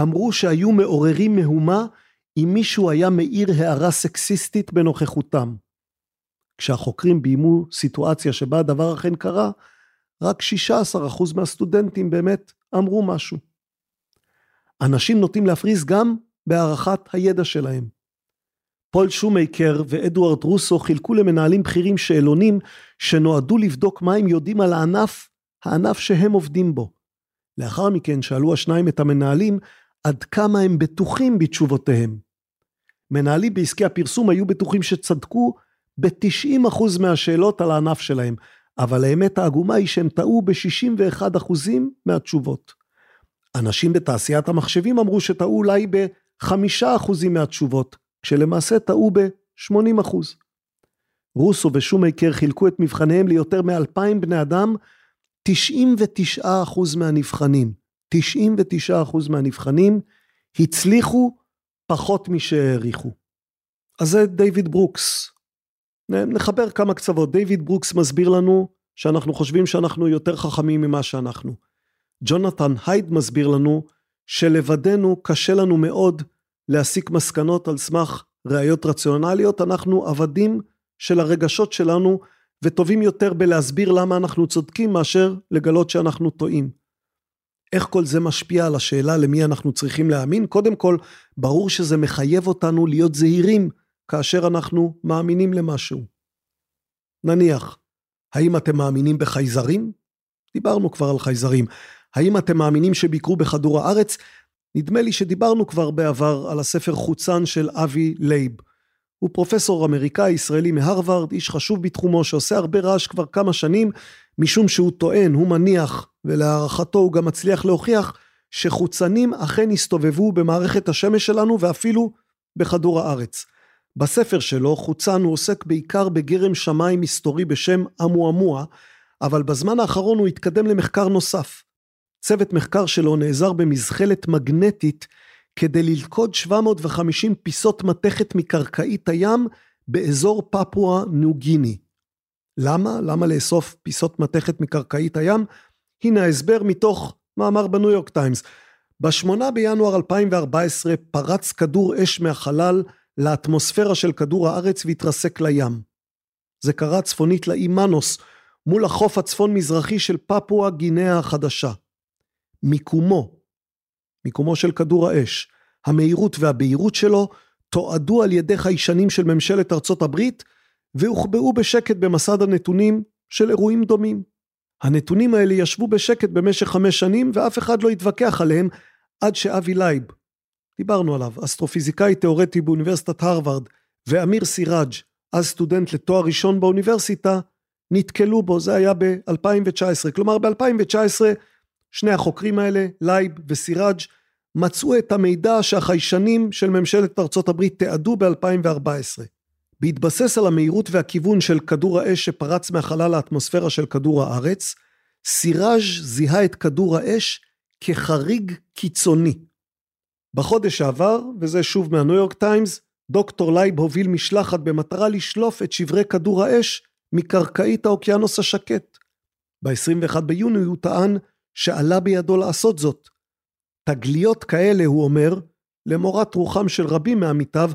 אמרו שהיו מעוררים מהומה אם מישהו היה מעיר הערה סקסיסטית בנוכחותם. כשהחוקרים ביימו סיטואציה שבה הדבר אכן קרה, רק 16% מהסטודנטים באמת אמרו משהו. אנשים נוטים להפריז גם בהערכת הידע שלהם. פול שומייקר ואדוארד רוסו חילקו למנהלים בכירים שאלונים שנועדו לבדוק מה הם יודעים על הענף, הענף שהם עובדים בו. לאחר מכן שאלו השניים את המנהלים עד כמה הם בטוחים בתשובותיהם. מנהלים בעסקי הפרסום היו בטוחים שצדקו ב-90% מהשאלות על הענף שלהם, אבל האמת העגומה היא שהם טעו ב-61% מהתשובות. אנשים בתעשיית המחשבים אמרו שטעו אולי ב-5% מהתשובות, כשלמעשה טעו ב-80%. רוסו ושומייקר חילקו את מבחניהם ליותר מ-2,000 בני אדם, 99% מהנבחנים, 99% מהנבחנים הצליחו פחות משהעריכו. אז זה דיוויד ברוקס. נחבר כמה קצוות. דיוויד ברוקס מסביר לנו שאנחנו חושבים שאנחנו יותר חכמים ממה שאנחנו. ג'ונתן הייד מסביר לנו שלבדנו קשה לנו מאוד להסיק מסקנות על סמך ראיות רציונליות, אנחנו עבדים של הרגשות שלנו וטובים יותר בלהסביר למה אנחנו צודקים מאשר לגלות שאנחנו טועים. איך כל זה משפיע על השאלה למי אנחנו צריכים להאמין? קודם כל, ברור שזה מחייב אותנו להיות זהירים כאשר אנחנו מאמינים למשהו. נניח, האם אתם מאמינים בחייזרים? דיברנו כבר על חייזרים. האם אתם מאמינים שביקרו בכדור הארץ? נדמה לי שדיברנו כבר בעבר על הספר חוצן של אבי לייב. הוא פרופסור אמריקאי ישראלי מהרווארד, איש חשוב בתחומו שעושה הרבה רעש כבר כמה שנים, משום שהוא טוען, הוא מניח, ולהערכתו הוא גם מצליח להוכיח, שחוצנים אכן הסתובבו במערכת השמש שלנו ואפילו בכדור הארץ. בספר שלו, חוצן הוא עוסק בעיקר בגרם שמיים מסתורי בשם אמואמואה, אבל בזמן האחרון הוא התקדם למחקר נוסף. צוות מחקר שלו נעזר במזחלת מגנטית כדי ללכוד 750 פיסות מתכת מקרקעית הים באזור פפואה ניו גיני. למה? למה לאסוף פיסות מתכת מקרקעית הים? הנה ההסבר מתוך מאמר בניו יורק טיימס. ב-8 בינואר 2014 פרץ כדור אש מהחלל לאטמוספירה של כדור הארץ והתרסק לים. זה קרה צפונית לאי מנוס, מול החוף הצפון-מזרחי של פפואה גינאה החדשה. מיקומו, מיקומו של כדור האש, המהירות והבהירות שלו, תועדו על ידי חיישנים של ממשלת ארצות הברית והוחבאו בשקט במסד הנתונים של אירועים דומים. הנתונים האלה ישבו בשקט במשך חמש שנים ואף אחד לא התווכח עליהם עד שאבי לייב, דיברנו עליו, אסטרופיזיקאי תיאורטי באוניברסיטת הרווארד, ואמיר סיראג', אז סטודנט לתואר ראשון באוניברסיטה, נתקלו בו, זה היה ב-2019. כלומר, ב-2019 שני החוקרים האלה, לייב וסיראג', מצאו את המידע שהחיישנים של ממשלת ארצות הברית תיעדו ב-2014. בהתבסס על המהירות והכיוון של כדור האש שפרץ מהחלל לאטמוספירה של כדור הארץ, סיראג' זיהה את כדור האש כחריג קיצוני. בחודש שעבר, וזה שוב מהניו יורק טיימס, דוקטור לייב הוביל משלחת במטרה לשלוף את שברי כדור האש מקרקעית האוקיינוס השקט. ב-21 ביוני הוא טען שעלה בידו לעשות זאת. תגליות כאלה, הוא אומר, למורת רוחם של רבים מעמיתיו,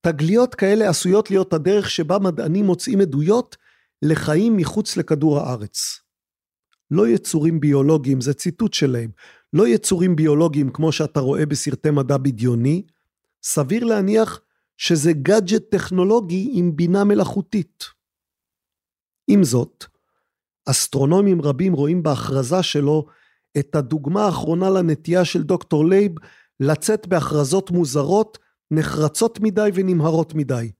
תגליות כאלה עשויות להיות הדרך שבה מדענים מוצאים עדויות לחיים מחוץ לכדור הארץ. לא יצורים ביולוגיים, זה ציטוט שלהם, לא יצורים ביולוגיים כמו שאתה רואה בסרטי מדע בדיוני, סביר להניח שזה גאדג'ט טכנולוגי עם בינה מלאכותית. עם זאת, אסטרונומים רבים רואים בהכרזה שלו את הדוגמה האחרונה לנטייה של דוקטור לייב לצאת בהכרזות מוזרות, נחרצות מדי ונמהרות מדי.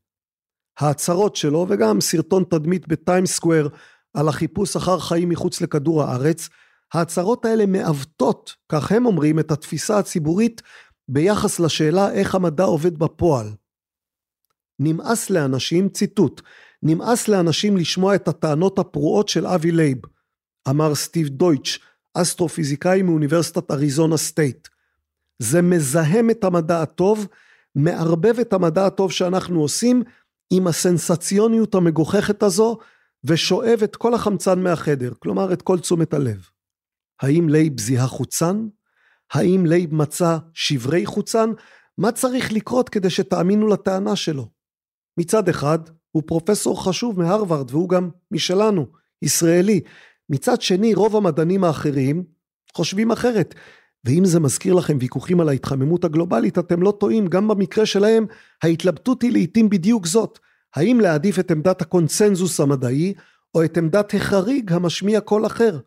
ההצהרות שלו וגם סרטון תדמית בטיים סקוואר על החיפוש אחר חיים מחוץ לכדור הארץ, ההצהרות האלה מעוותות, כך הם אומרים, את התפיסה הציבורית ביחס לשאלה איך המדע עובד בפועל. נמאס לאנשים, ציטוט, נמאס לאנשים לשמוע את הטענות הפרועות של אבי לייב, אמר סטיב דש, אסטרופיזיקאי מאוניברסיטת אריזונה סטייט. זה מזהם את המדע הטוב, מערבב את המדע הטוב שאנחנו עושים עם הסנסציוניות המגוחכת הזו, ושואב את כל החמצן מהחדר, כלומר את כל תשומת הלב. האם לייב זיהה חוצן? האם לייב מצא שברי חוצן? מה צריך לקרות כדי שתאמינו לטענה שלו? מצד אחד, הוא פרופסור חשוב מהרווארד והוא גם משלנו, ישראלי. מצד שני, רוב המדענים האחרים חושבים אחרת. ואם זה מזכיר לכם ויכוחים על ההתחממות הגלובלית, אתם לא טועים, גם במקרה שלהם, ההתלבטות היא לעיתים בדיוק זאת. האם להעדיף את עמדת הקונצנזוס המדעי, או את עמדת החריג המשמיע קול אחר?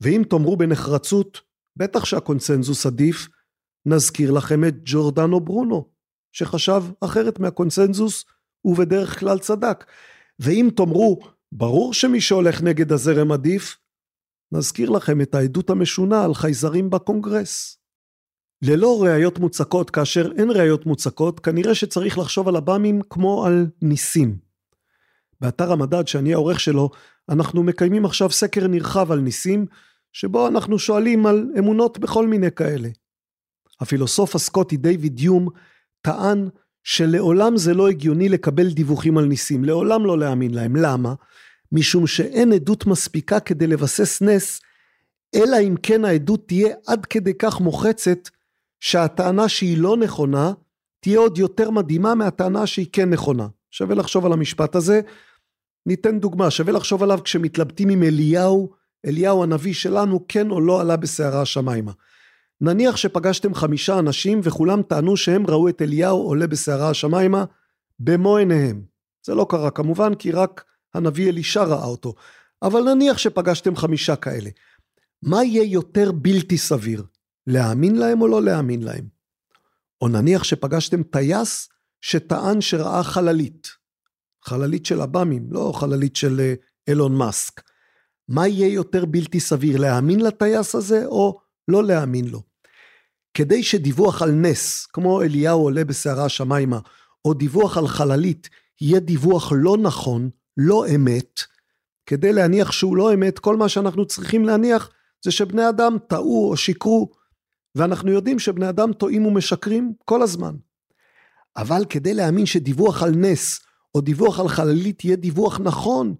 ואם תאמרו בנחרצות, בטח שהקונצנזוס עדיף, נזכיר לכם את ג'ורדנו ברונו, שחשב אחרת מהקונצנזוס, ובדרך כלל צדק. ואם תאמרו, ברור שמי שהולך נגד הזרם עדיף, נזכיר לכם את העדות המשונה על חייזרים בקונגרס. ללא ראיות מוצקות, כאשר אין ראיות מוצקות, כנראה שצריך לחשוב על עב"מים כמו על ניסים. באתר המדד שאני העורך שלו, אנחנו מקיימים עכשיו סקר נרחב על ניסים, שבו אנחנו שואלים על אמונות בכל מיני כאלה. הפילוסוף הסקוטי דיוויד יום טען שלעולם זה לא הגיוני לקבל דיווחים על ניסים, לעולם לא להאמין להם. למה? משום שאין עדות מספיקה כדי לבסס נס, אלא אם כן העדות תהיה עד כדי כך מוחצת, שהטענה שהיא לא נכונה, תהיה עוד יותר מדהימה מהטענה שהיא כן נכונה. שווה לחשוב על המשפט הזה. ניתן דוגמה, שווה לחשוב עליו כשמתלבטים עם אליהו, אליהו הנביא שלנו כן או לא עלה בסערה השמיימה. נניח שפגשתם חמישה אנשים וכולם טענו שהם ראו את אליהו עולה בסערה השמיימה במו עיניהם. זה לא קרה כמובן כי רק הנביא אלישע ראה אותו, אבל נניח שפגשתם חמישה כאלה. מה יהיה יותר בלתי סביר? להאמין להם או לא להאמין להם? או נניח שפגשתם טייס שטען שראה חללית. חללית של עב"מים, לא חללית של אה, אילון מאסק. מה יהיה יותר בלתי סביר, להאמין לטייס הזה או לא להאמין לו? כדי שדיווח על נס, כמו אליהו עולה בסערה השמיימה, או דיווח על חללית, יהיה דיווח לא נכון, לא אמת, כדי להניח שהוא לא אמת, כל מה שאנחנו צריכים להניח זה שבני אדם טעו או שיקרו, ואנחנו יודעים שבני אדם טועים ומשקרים כל הזמן. אבל כדי להאמין שדיווח על נס או דיווח על חללית יהיה דיווח נכון,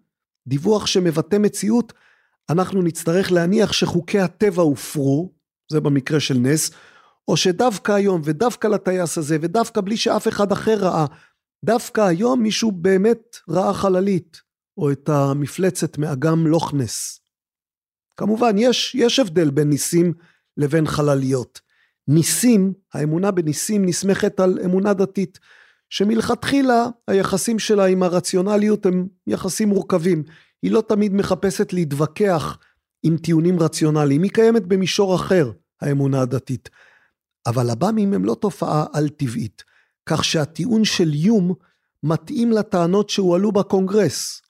דיווח שמבטא מציאות, אנחנו נצטרך להניח שחוקי הטבע הופרו, זה במקרה של נס, או שדווקא היום ודווקא לטייס הזה ודווקא בלי שאף אחד אחר ראה, דווקא היום מישהו באמת ראה חללית, או את המפלצת מאגם לוכנס. כמובן, יש, יש הבדל בין ניסים לבין חלליות. ניסים, האמונה בניסים נסמכת על אמונה דתית, שמלכתחילה היחסים שלה עם הרציונליות הם יחסים מורכבים. היא לא תמיד מחפשת להתווכח עם טיעונים רציונליים, היא קיימת במישור אחר, האמונה הדתית. אבל עב"מים הם לא תופעה על-טבעית, כך שהטיעון של יום מתאים לטענות שהועלו בקונגרס.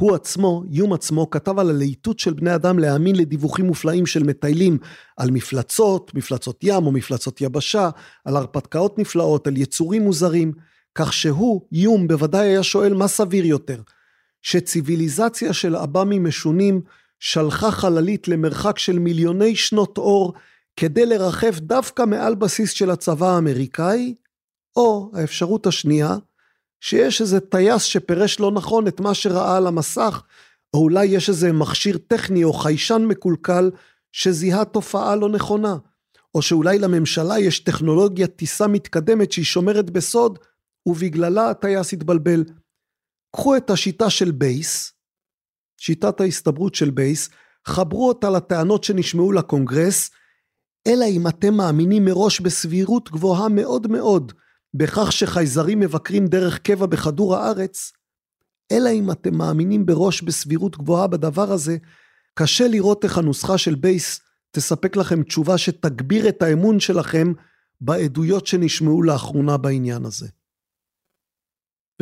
הוא עצמו, יום עצמו, כתב על הלהיטות של בני אדם להאמין לדיווחים מופלאים של מטיילים על מפלצות, מפלצות ים או מפלצות יבשה, על הרפתקאות נפלאות, על יצורים מוזרים, כך שהוא, יום, בוודאי היה שואל מה סביר יותר, שציוויליזציה של עב"מים משונים שלחה חללית למרחק של מיליוני שנות אור כדי לרחף דווקא מעל בסיס של הצבא האמריקאי, או האפשרות השנייה, שיש איזה טייס שפירש לא נכון את מה שראה על המסך, או אולי יש איזה מכשיר טכני או חיישן מקולקל שזיהה תופעה לא נכונה, או שאולי לממשלה יש טכנולוגיית טיסה מתקדמת שהיא שומרת בסוד, ובגללה הטייס התבלבל. קחו את השיטה של בייס, שיטת ההסתברות של בייס, חברו אותה לטענות שנשמעו לקונגרס, אלא אם אתם מאמינים מראש בסבירות גבוהה מאוד מאוד בכך שחייזרים מבקרים דרך קבע בכדור הארץ, אלא אם אתם מאמינים מראש בסבירות גבוהה בדבר הזה, קשה לראות איך הנוסחה של בייס תספק לכם תשובה שתגביר את האמון שלכם בעדויות שנשמעו לאחרונה בעניין הזה.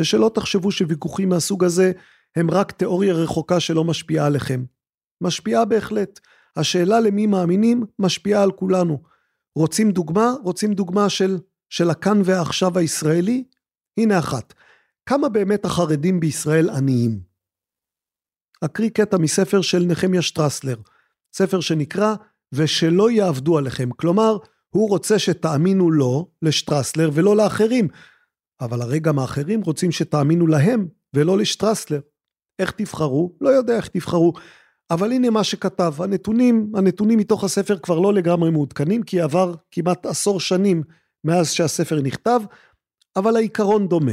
ושלא תחשבו שוויכוחים מהסוג הזה הם רק תיאוריה רחוקה שלא משפיעה עליכם. משפיעה בהחלט. השאלה למי מאמינים משפיעה על כולנו. רוצים דוגמה? רוצים דוגמה של, של הכאן והעכשיו הישראלי? הנה אחת. כמה באמת החרדים בישראל עניים? אקריא קטע מספר של נחמיה שטרסלר, ספר שנקרא ושלא יעבדו עליכם. כלומר, הוא רוצה שתאמינו לו, לשטרסלר, ולא לאחרים. אבל הרי גם האחרים רוצים שתאמינו להם, ולא לשטרסלר. איך תבחרו? לא יודע איך תבחרו. אבל הנה מה שכתב, הנתונים, הנתונים מתוך הספר כבר לא לגמרי מעודכנים, כי עבר כמעט עשור שנים מאז שהספר נכתב, אבל העיקרון דומה.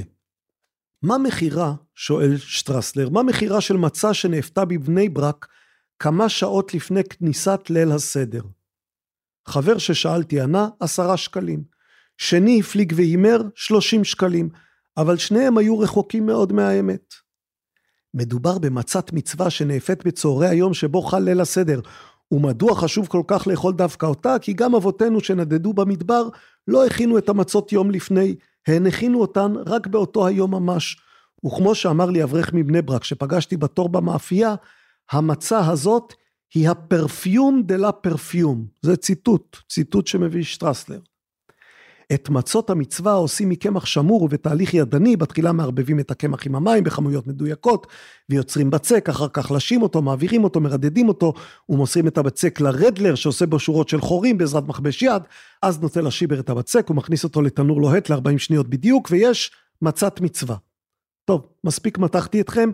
מה מחירה, שואל שטרסלר, מה מחירה של מצה שנאפתה בבני ברק כמה שעות לפני כניסת ליל הסדר? חבר ששאלתי ענה, עשרה שקלים. שני הפליג והימר, שלושים שקלים, אבל שניהם היו רחוקים מאוד מהאמת. מדובר במצת מצווה שנאפית בצהרי היום שבו חל ליל הסדר. ומדוע חשוב כל כך לאכול דווקא אותה? כי גם אבותינו שנדדו במדבר לא הכינו את המצות יום לפני, הן הכינו אותן רק באותו היום ממש. וכמו שאמר לי אברך מבני ברק שפגשתי בתור במאפייה, המצה הזאת היא הפרפיום דה לה פרפיום. זה ציטוט, ציטוט שמביא שטרסלר. את מצות המצווה עושים מקמח שמור ובתהליך ידני, בתחילה מערבבים את הקמח עם המים בכמויות מדויקות, ויוצרים בצק, אחר כך לשים אותו, מעבירים אותו, מרדדים אותו, ומוסרים את הבצק לרדלר שעושה בו שורות של חורים בעזרת מכבש יד, אז נוטל השיבר את הבצק, ומכניס אותו לתנור לוהט ל-40 שניות בדיוק, ויש מצת מצווה. טוב, מספיק מתחתי אתכם.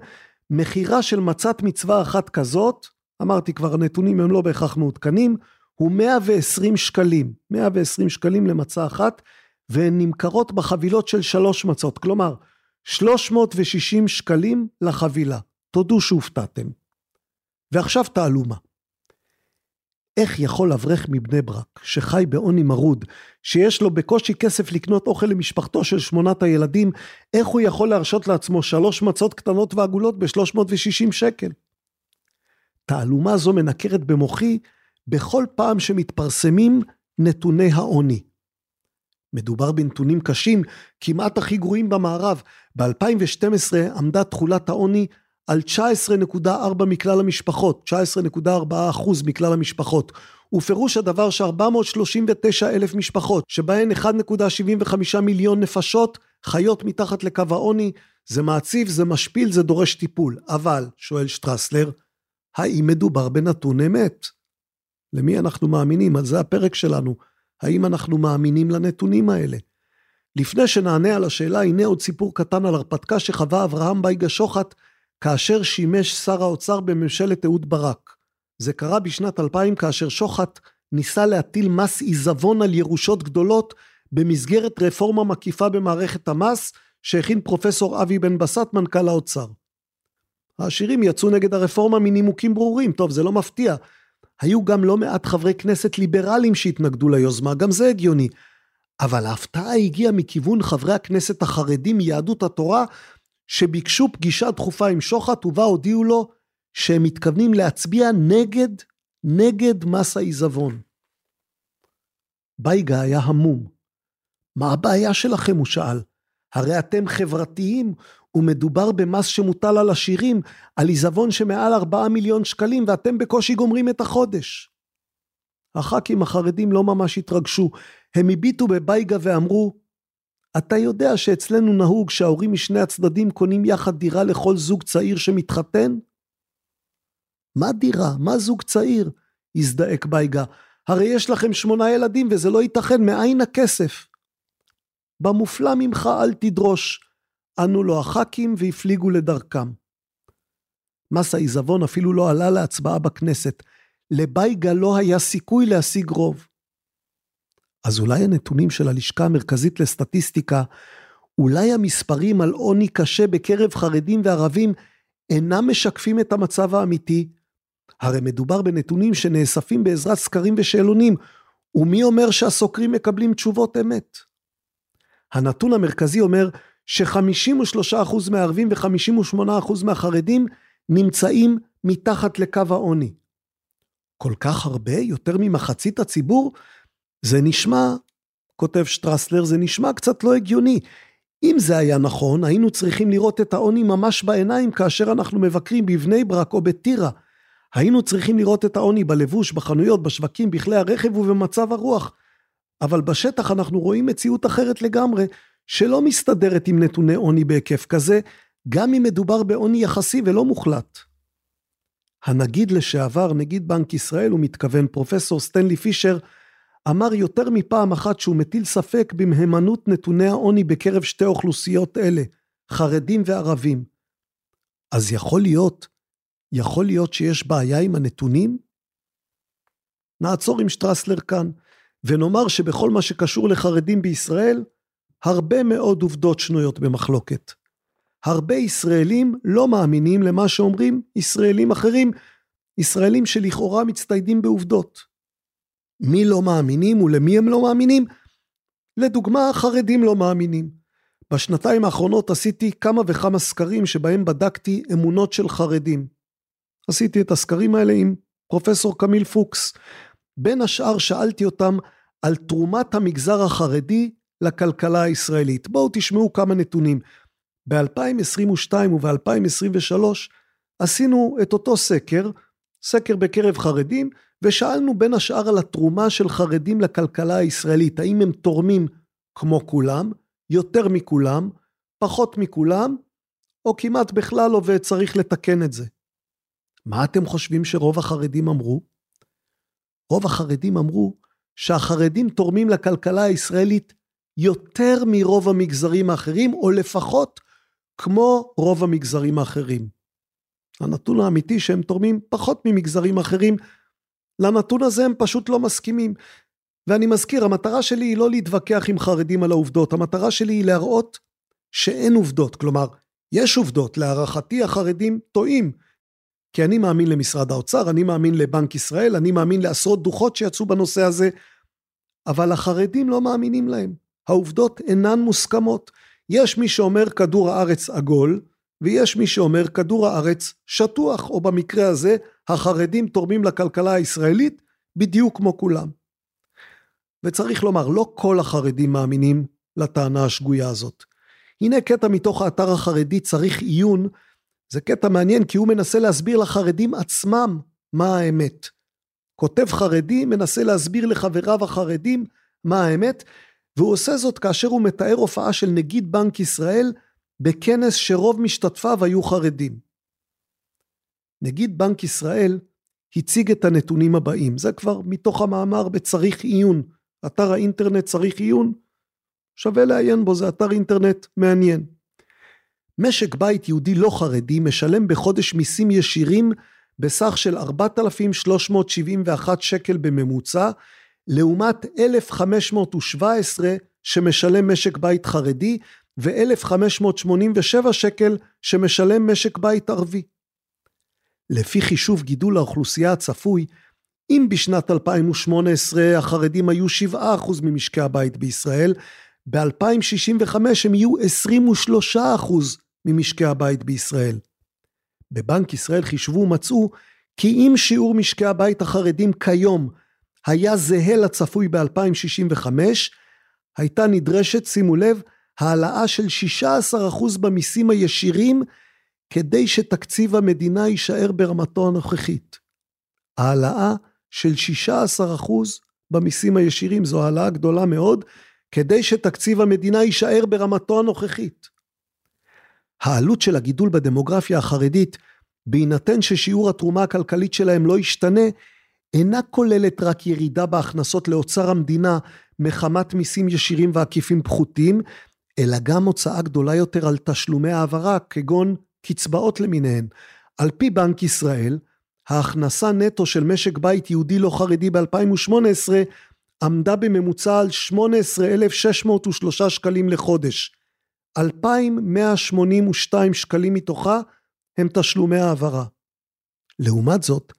מכירה של מצת מצווה אחת כזאת, אמרתי כבר, הנתונים הם לא בהכרח מעודכנים, הוא 120 שקלים, 120 שקלים למצה אחת, והן נמכרות בחבילות של שלוש מצות, כלומר, 360 שקלים לחבילה. תודו שהופתעתם. ועכשיו תעלומה. איך יכול אברך מבני ברק, שחי בעוני מרוד, שיש לו בקושי כסף לקנות אוכל למשפחתו של שמונת הילדים, איך הוא יכול להרשות לעצמו שלוש מצות קטנות ועגולות ב-360 שקל? תעלומה זו מנקרת במוחי בכל פעם שמתפרסמים נתוני העוני. מדובר בנתונים קשים, כמעט הכי גרועים במערב. ב-2012 עמדה תכולת העוני על 19.4 מכלל המשפחות, 19.4 אחוז מכלל המשפחות. ופירוש הדבר ש-439 אלף משפחות, שבהן 1.75 מיליון נפשות, חיות מתחת לקו העוני, זה מעציב, זה משפיל, זה דורש טיפול. אבל, שואל שטרסלר, האם מדובר בנתון אמת? למי אנחנו מאמינים? על זה הפרק שלנו. האם אנחנו מאמינים לנתונים האלה? לפני שנענה על השאלה, הנה עוד סיפור קטן על הרפתקה שחווה אברהם בייגה שוחט כאשר שימש שר האוצר בממשלת אהוד ברק. זה קרה בשנת 2000 כאשר שוחט ניסה להטיל מס עיזבון על ירושות גדולות במסגרת רפורמה מקיפה במערכת המס שהכין פרופסור אבי בן בסט מנכ"ל האוצר. העשירים יצאו נגד הרפורמה מנימוקים ברורים, טוב זה לא מפתיע, היו גם לא מעט חברי כנסת ליברליים שהתנגדו ליוזמה, גם זה הגיוני. אבל ההפתעה הגיעה מכיוון חברי הכנסת החרדים מיהדות התורה, שביקשו פגישה דחופה עם שוחט ובה הודיעו לו שהם מתכוונים להצביע נגד, נגד מס העיזבון. בייגה היה המום. מה הבעיה שלכם? הוא שאל. הרי אתם חברתיים, ומדובר במס שמוטל על עשירים, על עיזבון שמעל 4 מיליון שקלים, ואתם בקושי גומרים את החודש. הח"כים החרדים לא ממש התרגשו, הם הביטו בבייגה ואמרו, אתה יודע שאצלנו נהוג שההורים משני הצדדים קונים יחד דירה לכל זוג צעיר שמתחתן? מה דירה? מה זוג צעיר? הזדעק בייגה. הרי יש לכם שמונה ילדים וזה לא ייתכן, מאין הכסף? במופלא ממך אל תדרוש. ענו לו הח"כים והפליגו לדרכם. מס העיזבון אפילו לא עלה להצבעה בכנסת. לבייגה לא היה סיכוי להשיג רוב. אז אולי הנתונים של הלשכה המרכזית לסטטיסטיקה, אולי המספרים על עוני קשה בקרב חרדים וערבים אינם משקפים את המצב האמיתי? הרי מדובר בנתונים שנאספים בעזרת סקרים ושאלונים, ומי אומר שהסוקרים מקבלים תשובות אמת? הנתון המרכזי אומר ש-53% מהערבים ו-58% מהחרדים נמצאים מתחת לקו העוני. כל כך הרבה? יותר ממחצית הציבור? זה נשמע, כותב שטרסלר, זה נשמע קצת לא הגיוני. אם זה היה נכון, היינו צריכים לראות את העוני ממש בעיניים כאשר אנחנו מבקרים בבני ברק או בטירה. היינו צריכים לראות את העוני בלבוש, בחנויות, בשווקים, בכלי הרכב ובמצב הרוח. אבל בשטח אנחנו רואים מציאות אחרת לגמרי, שלא מסתדרת עם נתוני עוני בהיקף כזה, גם אם מדובר בעוני יחסי ולא מוחלט. הנגיד לשעבר, נגיד בנק ישראל, הוא מתכוון פרופסור סטנלי פישר, אמר יותר מפעם אחת שהוא מטיל ספק במהימנות נתוני העוני בקרב שתי אוכלוסיות אלה, חרדים וערבים. אז יכול להיות, יכול להיות שיש בעיה עם הנתונים? נעצור עם שטרסלר כאן, ונאמר שבכל מה שקשור לחרדים בישראל, הרבה מאוד עובדות שנויות במחלוקת. הרבה ישראלים לא מאמינים למה שאומרים ישראלים אחרים, ישראלים שלכאורה מצטיידים בעובדות. מי לא מאמינים ולמי הם לא מאמינים? לדוגמה, החרדים לא מאמינים. בשנתיים האחרונות עשיתי כמה וכמה סקרים שבהם בדקתי אמונות של חרדים. עשיתי את הסקרים האלה עם פרופסור קמיל פוקס. בין השאר שאלתי אותם על תרומת המגזר החרדי לכלכלה הישראלית. בואו תשמעו כמה נתונים. ב-2022 וב-2023 עשינו את אותו סקר, סקר בקרב חרדים, ושאלנו בין השאר על התרומה של חרדים לכלכלה הישראלית, האם הם תורמים כמו כולם, יותר מכולם, פחות מכולם, או כמעט בכלל לא וצריך לתקן את זה. מה אתם חושבים שרוב החרדים אמרו? רוב החרדים אמרו שהחרדים תורמים לכלכלה הישראלית יותר מרוב המגזרים האחרים, או לפחות כמו רוב המגזרים האחרים. הנתון האמיתי שהם תורמים פחות ממגזרים אחרים, לנתון הזה הם פשוט לא מסכימים. ואני מזכיר, המטרה שלי היא לא להתווכח עם חרדים על העובדות, המטרה שלי היא להראות שאין עובדות. כלומר, יש עובדות, להערכתי החרדים טועים. כי אני מאמין למשרד האוצר, אני מאמין לבנק ישראל, אני מאמין לעשרות דוחות שיצאו בנושא הזה, אבל החרדים לא מאמינים להם. העובדות אינן מוסכמות. יש מי שאומר כדור הארץ עגול, ויש מי שאומר כדור הארץ שטוח, או במקרה הזה, החרדים תורמים לכלכלה הישראלית בדיוק כמו כולם. וצריך לומר, לא כל החרדים מאמינים לטענה השגויה הזאת. הנה קטע מתוך האתר החרדי צריך עיון, זה קטע מעניין כי הוא מנסה להסביר לחרדים עצמם מה האמת. כותב חרדי מנסה להסביר לחבריו החרדים מה האמת, והוא עושה זאת כאשר הוא מתאר הופעה של נגיד בנק ישראל בכנס שרוב משתתפיו היו חרדים. נגיד בנק ישראל הציג את הנתונים הבאים, זה כבר מתוך המאמר בצריך עיון, אתר האינטרנט צריך עיון, שווה לעיין בו, זה אתר אינטרנט מעניין. משק בית יהודי לא חרדי משלם בחודש מיסים ישירים בסך של 4,371 שקל בממוצע, לעומת 1,517 שמשלם משק בית חרדי ו-1,587 שקל שמשלם משק בית ערבי. לפי חישוב גידול האוכלוסייה הצפוי, אם בשנת 2018 החרדים היו 7% ממשקי הבית בישראל, ב-2065 הם יהיו 23% ממשקי הבית בישראל. בבנק ישראל חישבו ומצאו כי אם שיעור משקי הבית החרדים כיום היה זהה לצפוי ב-2065, הייתה נדרשת, שימו לב, העלאה של 16% במיסים הישירים כדי שתקציב המדינה יישאר ברמתו הנוכחית. העלאה של 16% במיסים הישירים זו העלאה גדולה מאוד, כדי שתקציב המדינה יישאר ברמתו הנוכחית. העלות של הגידול בדמוגרפיה החרדית, בהינתן ששיעור התרומה הכלכלית שלהם לא ישתנה, אינה כוללת רק ירידה בהכנסות לאוצר המדינה מחמת מיסים ישירים ועקיפים פחותים, אלא גם הוצאה גדולה יותר על תשלומי העברה, כגון קצבאות למיניהן. על פי בנק ישראל, ההכנסה נטו של משק בית יהודי לא חרדי ב-2018 עמדה בממוצע על 18,603 שקלים לחודש. 2,182 שקלים מתוכה הם תשלומי העברה. לעומת זאת,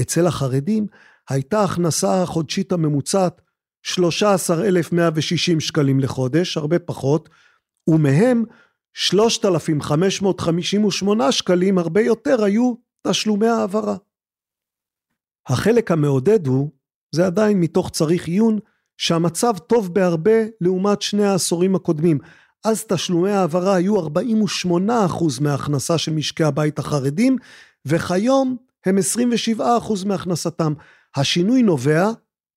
אצל החרדים הייתה ההכנסה החודשית הממוצעת 13,160 שקלים לחודש, הרבה פחות, ומהם 3,558 שקלים, הרבה יותר, היו תשלומי העברה. החלק המעודד הוא, זה עדיין מתוך צריך עיון, שהמצב טוב בהרבה לעומת שני העשורים הקודמים. אז תשלומי העברה היו 48% מההכנסה של משקי הבית החרדים, וכיום הם 27% מהכנסתם. השינוי נובע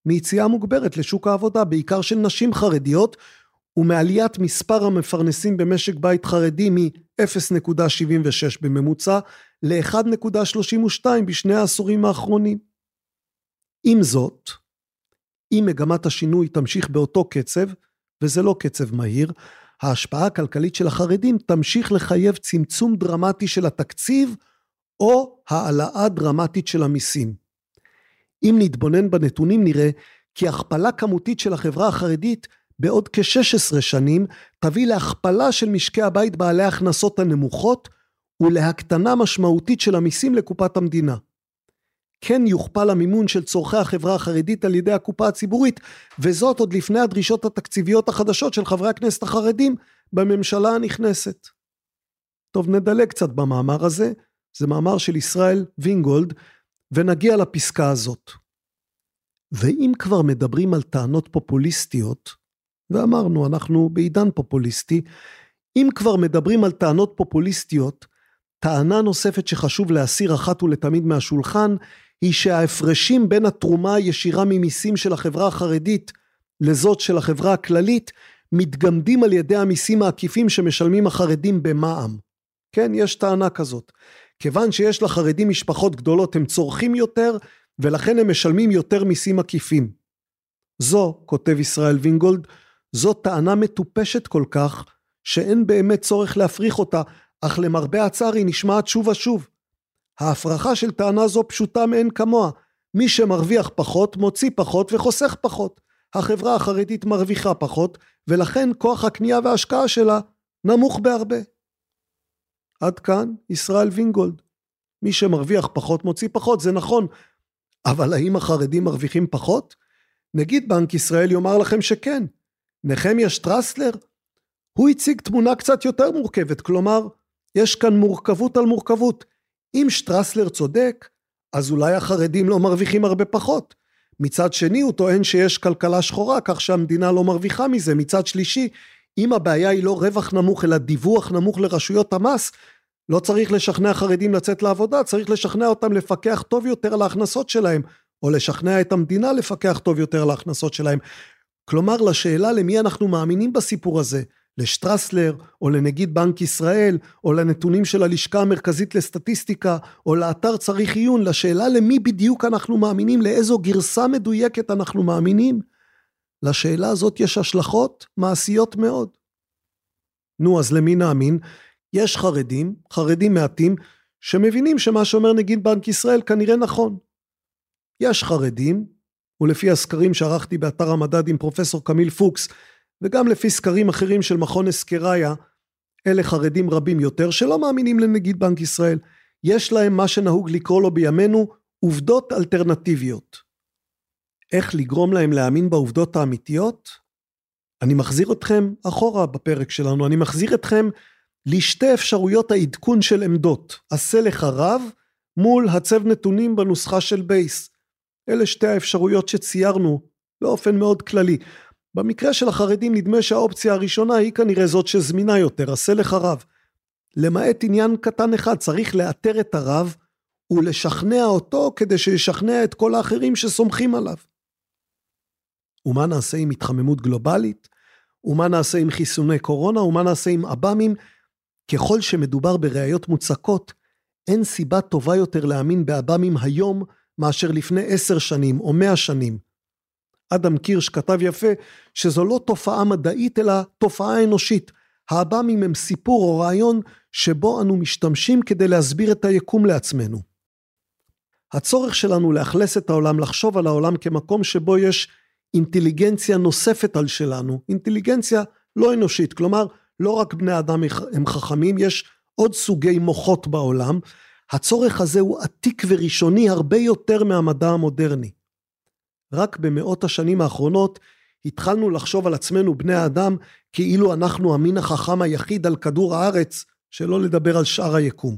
מיציאה מוגברת לשוק העבודה, בעיקר של נשים חרדיות, ומעליית מספר המפרנסים במשק בית חרדי מ-0.76 בממוצע ל-1.32 בשני העשורים האחרונים. עם זאת, אם מגמת השינוי תמשיך באותו קצב, וזה לא קצב מהיר, ההשפעה הכלכלית של החרדים תמשיך לחייב צמצום דרמטי של התקציב או העלאה דרמטית של המיסים. אם נתבונן בנתונים נראה כי הכפלה כמותית של החברה החרדית בעוד כ-16 שנים תביא להכפלה של משקי הבית בעלי ההכנסות הנמוכות ולהקטנה משמעותית של המיסים לקופת המדינה. כן יוכפל המימון של צורכי החברה החרדית על ידי הקופה הציבורית, וזאת עוד לפני הדרישות התקציביות החדשות של חברי הכנסת החרדים בממשלה הנכנסת. טוב, נדלג קצת במאמר הזה, זה מאמר של ישראל וינגולד, ונגיע לפסקה הזאת. ואם כבר מדברים על טענות פופוליסטיות, ואמרנו, אנחנו בעידן פופוליסטי, אם כבר מדברים על טענות פופוליסטיות, טענה נוספת שחשוב להסיר אחת ולתמיד מהשולחן, היא שההפרשים בין התרומה הישירה ממיסים של החברה החרדית לזאת של החברה הכללית, מתגמדים על ידי המיסים העקיפים שמשלמים החרדים במע"מ. כן, יש טענה כזאת. כיוון שיש לחרדים משפחות גדולות הם צורכים יותר, ולכן הם משלמים יותר מיסים עקיפים. זו, כותב ישראל וינגולד, זו טענה מטופשת כל כך, שאין באמת צורך להפריך אותה, אך למרבה הצער היא נשמעת שוב ושוב. ההפרחה של טענה זו פשוטה מאין כמוה. מי שמרוויח פחות, מוציא פחות וחוסך פחות. החברה החרדית מרוויחה פחות, ולכן כוח הקנייה וההשקעה שלה נמוך בהרבה. עד כאן ישראל וינגולד. מי שמרוויח פחות מוציא פחות, זה נכון. אבל האם החרדים מרוויחים פחות? נגיד בנק ישראל יאמר לכם שכן. נחמיה שטרסלר, הוא הציג תמונה קצת יותר מורכבת, כלומר, יש כאן מורכבות על מורכבות. אם שטרסלר צודק, אז אולי החרדים לא מרוויחים הרבה פחות. מצד שני, הוא טוען שיש כלכלה שחורה, כך שהמדינה לא מרוויחה מזה. מצד שלישי, אם הבעיה היא לא רווח נמוך, אלא דיווח נמוך לרשויות המס, לא צריך לשכנע חרדים לצאת לעבודה, צריך לשכנע אותם לפקח טוב יותר על ההכנסות שלהם, או לשכנע את המדינה לפקח טוב יותר על ההכנסות שלהם. כלומר, לשאלה למי אנחנו מאמינים בסיפור הזה, לשטרסלר, או לנגיד בנק ישראל, או לנתונים של הלשכה המרכזית לסטטיסטיקה, או לאתר צריך עיון, לשאלה למי בדיוק אנחנו מאמינים, לאיזו גרסה מדויקת אנחנו מאמינים, לשאלה הזאת יש השלכות מעשיות מאוד. נו, אז למי נאמין? יש חרדים, חרדים מעטים, שמבינים שמה שאומר נגיד בנק ישראל כנראה נכון. יש חרדים, ולפי הסקרים שערכתי באתר המדד עם פרופסור קמיל פוקס, וגם לפי סקרים אחרים של מכון אסקריה, אלה חרדים רבים יותר שלא מאמינים לנגיד בנק ישראל. יש להם מה שנהוג לקרוא לו בימינו עובדות אלטרנטיביות. איך לגרום להם להאמין בעובדות האמיתיות? אני מחזיר אתכם אחורה בפרק שלנו, אני מחזיר אתכם לשתי אפשרויות העדכון של עמדות, עשה לך רב מול הצב נתונים בנוסחה של בייס. אלה שתי האפשרויות שציירנו באופן מאוד כללי. במקרה של החרדים נדמה שהאופציה הראשונה היא כנראה זאת שזמינה יותר, עשה לך רב. למעט עניין קטן אחד, צריך לאתר את הרב ולשכנע אותו כדי שישכנע את כל האחרים שסומכים עליו. ומה נעשה עם התחממות גלובלית? ומה נעשה עם חיסוני קורונה? ומה נעשה עם עב"מים? ככל שמדובר בראיות מוצקות, אין סיבה טובה יותר להאמין בעב"מים היום מאשר לפני עשר שנים או מאה שנים. אדם קירש כתב יפה שזו לא תופעה מדעית אלא תופעה אנושית. העב"מים הם סיפור או רעיון שבו אנו משתמשים כדי להסביר את היקום לעצמנו. הצורך שלנו לאכלס את העולם, לחשוב על העולם כמקום שבו יש אינטליגנציה נוספת על שלנו, אינטליגנציה לא אנושית, כלומר לא רק בני אדם הם חכמים, יש עוד סוגי מוחות בעולם, הצורך הזה הוא עתיק וראשוני הרבה יותר מהמדע המודרני. רק במאות השנים האחרונות התחלנו לחשוב על עצמנו בני האדם כאילו אנחנו המין החכם היחיד על כדור הארץ, שלא לדבר על שאר היקום.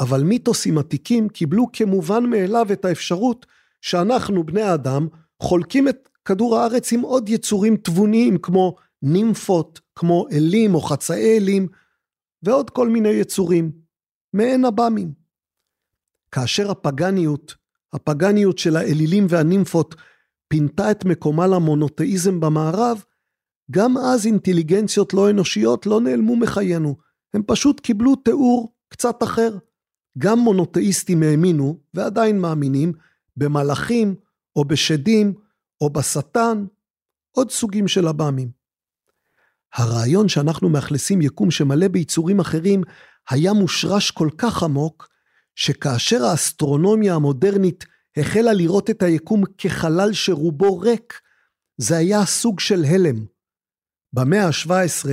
אבל מיתוסים עתיקים קיבלו כמובן מאליו את האפשרות שאנחנו בני האדם חולקים את כדור הארץ עם עוד יצורים תבוניים כמו נימפות, כמו אלים או חצאי אלים ועוד כל מיני יצורים, מעין עב"מים. כאשר הפגניות, הפגניות של האלילים והנימפות פינתה את מקומה למונותאיזם במערב, גם אז אינטליגנציות לא אנושיות לא נעלמו מחיינו, הם פשוט קיבלו תיאור קצת אחר. גם מונותאיסטים האמינו, ועדיין מאמינים, במלאכים, או בשדים, או בשטן, עוד סוגים של עב"מים. הרעיון שאנחנו מאכלסים יקום שמלא ביצורים אחרים, היה מושרש כל כך עמוק, שכאשר האסטרונומיה המודרנית החלה לראות את היקום כחלל שרובו ריק, זה היה סוג של הלם. במאה ה-17,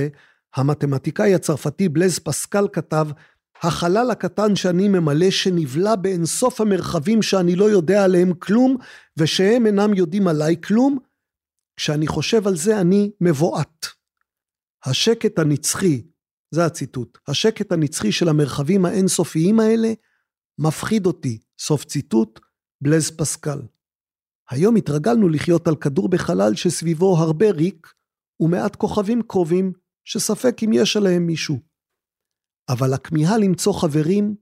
המתמטיקאי הצרפתי בלז פסקל כתב, החלל הקטן שאני ממלא שנבלע באינסוף המרחבים שאני לא יודע עליהם כלום, ושהם אינם יודעים עליי כלום, כשאני חושב על זה אני מבועת. השקט הנצחי, זה הציטוט, השקט הנצחי של המרחבים האינסופיים האלה מפחיד אותי, סוף ציטוט, בלז פסקל. היום התרגלנו לחיות על כדור בחלל שסביבו הרבה ריק ומעט כוכבים קרובים שספק אם יש עליהם מישהו. אבל הכמיהה למצוא חברים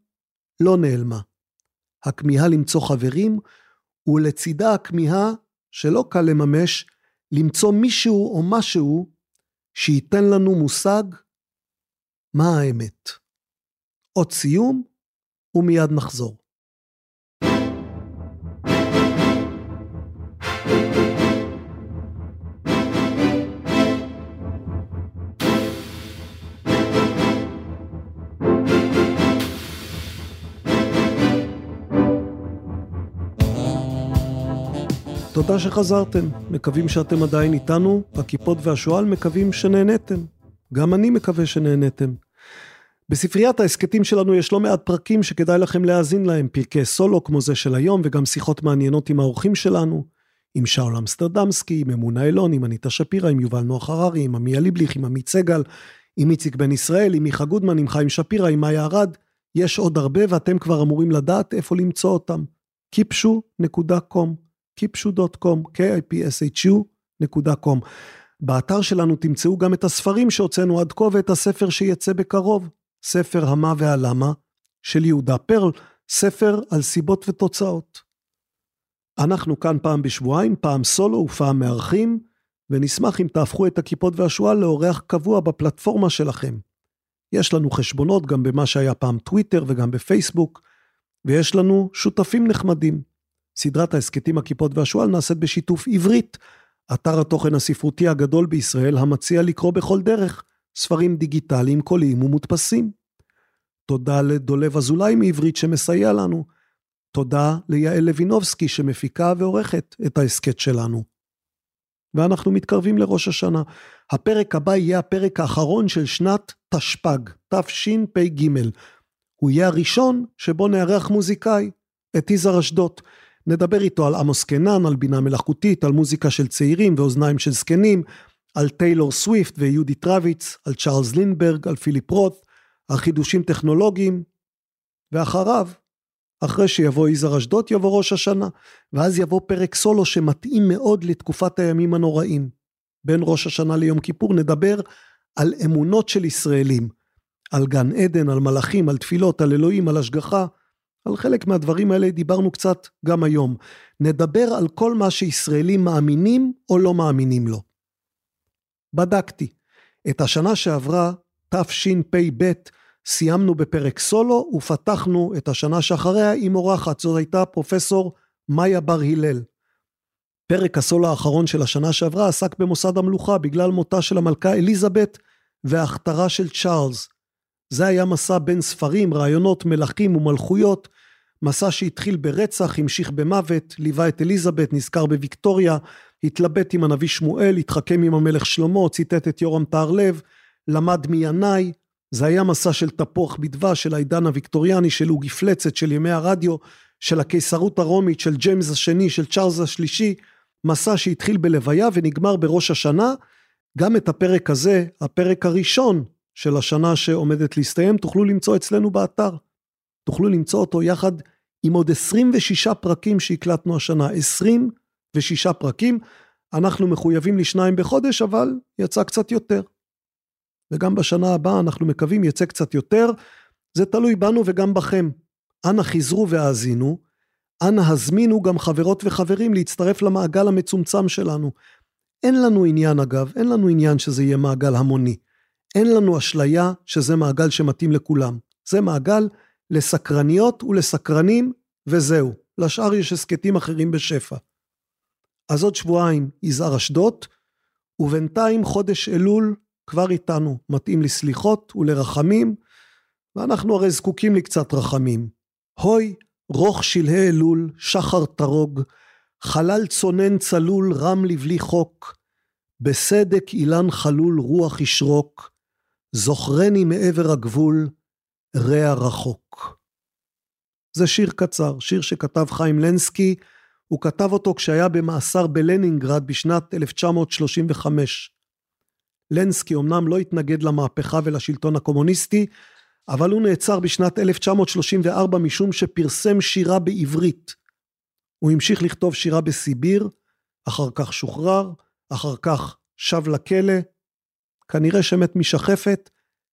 לא נעלמה. הכמיהה למצוא חברים ולצידה הכמיהה, שלא קל לממש, למצוא מישהו או משהו שייתן לנו מושג מה האמת. עוד סיום ומיד נחזור. תודה שחזרתם, מקווים שאתם עדיין איתנו, הכיפות והשועל מקווים שנהנתם. גם אני מקווה שנהנתם. בספריית ההסכתים שלנו יש לא מעט פרקים שכדאי לכם להאזין להם, פרקי סולו כמו זה של היום וגם שיחות מעניינות עם האורחים שלנו, עם שאול אמסטרדמסקי, עם אמונה אילון, עם אניטה שפירא, עם יובל נוח הררי, עם עמי ליבליך, עם עמית סגל, עם איציק בן ישראל, עם מיכה גודמן, עם חיים שפירא, עם מאיה ארד. יש עוד הרבה ואתם כבר אמורים לדעת איפה למצוא אותם. kipshu.com kipshu.com, k-i-p-s-h-u.com. באתר שלנו תמצאו גם את הספרים שהוצאנו עד כה ואת הספר שיצא בקרוב, ספר המה והלמה של יהודה פרל, ספר על סיבות ותוצאות. אנחנו כאן פעם בשבועיים, פעם סולו ופעם מארחים, ונשמח אם תהפכו את הכיפות והשועל לאורח קבוע בפלטפורמה שלכם. יש לנו חשבונות גם במה שהיה פעם טוויטר וגם בפייסבוק, ויש לנו שותפים נחמדים. סדרת ההסכתים הכיפות והשועל נעשית בשיתוף עברית, אתר התוכן הספרותי הגדול בישראל המציע לקרוא בכל דרך ספרים דיגיטליים, קוליים ומודפסים. תודה לדולב אזולאי מעברית שמסייע לנו. תודה ליעל לוינובסקי שמפיקה ועורכת את ההסכת שלנו. ואנחנו מתקרבים לראש השנה. הפרק הבא יהיה הפרק האחרון של שנת תשפ"ג, תשפ"ג. הוא יהיה הראשון שבו נארח מוזיקאי, את יזהר אשדות. נדבר איתו על עמוס קנן, על בינה מלאכותית, על מוזיקה של צעירים ואוזניים של זקנים, על טיילור סוויפט ויהודי טרוויץ, על צ'ארלס לינברג, על פיליפ רוט, על חידושים טכנולוגיים, ואחריו אחרי שיבוא יזהר אשדות יבוא ראש השנה, ואז יבוא פרק סולו שמתאים מאוד לתקופת הימים הנוראים. בין ראש השנה ליום כיפור נדבר על אמונות של ישראלים, על גן עדן, על מלאכים, על תפילות, על אלוהים, על השגחה. על חלק מהדברים האלה דיברנו קצת גם היום. נדבר על כל מה שישראלים מאמינים או לא מאמינים לו. בדקתי. את השנה שעברה, תשפ"ב, סיימנו בפרק סולו ופתחנו את השנה שאחריה עם אורחת, זאת הייתה פרופסור מאיה בר הלל. פרק הסולו האחרון של השנה שעברה עסק במוסד המלוכה בגלל מותה של המלכה אליזבת וההכתרה של צ'ארלס. זה היה מסע בין ספרים, רעיונות, מלכים ומלכויות, מסע שהתחיל ברצח, המשיך במוות, ליווה את אליזבת, נזכר בוויקטוריה, התלבט עם הנביא שמואל, התחכם עם המלך שלמה, ציטט את יורם טהרלב, למד מינאי, זה היה מסע של תפוח בדבש, של העידן הוויקטוריאני, של עוגי פלצת, של ימי הרדיו, של הקיסרות הרומית, של ג'יימס השני, של צ'ארלס השלישי, מסע שהתחיל בלוויה ונגמר בראש השנה. גם את הפרק הזה, הפרק הראשון של השנה שעומדת להסתיים, תוכלו למצוא אצלנו באתר. תוכלו למצוא אותו יחד עם עוד 26 פרקים שהקלטנו השנה. 26 פרקים. אנחנו מחויבים לשניים בחודש, אבל יצא קצת יותר. וגם בשנה הבאה אנחנו מקווים יצא קצת יותר. זה תלוי בנו וגם בכם. אנא חזרו והאזינו. אנא הזמינו גם חברות וחברים להצטרף למעגל המצומצם שלנו. אין לנו עניין אגב, אין לנו עניין שזה יהיה מעגל המוני. אין לנו אשליה שזה מעגל שמתאים לכולם. זה מעגל לסקרניות ולסקרנים, וזהו. לשאר יש הסכתים אחרים בשפע. אז עוד שבועיים יזהר אשדות, ובינתיים חודש אלול כבר איתנו, מתאים לסליחות ולרחמים, ואנחנו הרי זקוקים לקצת רחמים. הוי, רוך שלהי אלול, שחר תרוג, חלל צונן צלול, רם לבלי חוק, בסדק אילן חלול רוח ישרוק, זוכרני מעבר הגבול, רע רחוק. זה שיר קצר, שיר שכתב חיים לנסקי, הוא כתב אותו כשהיה במאסר בלנינגרד בשנת 1935. לנסקי אמנם לא התנגד למהפכה ולשלטון הקומוניסטי, אבל הוא נעצר בשנת 1934 משום שפרסם שירה בעברית. הוא המשיך לכתוב שירה בסיביר, אחר כך שוחרר, אחר כך שב לכלא, כנראה שמת משחפת,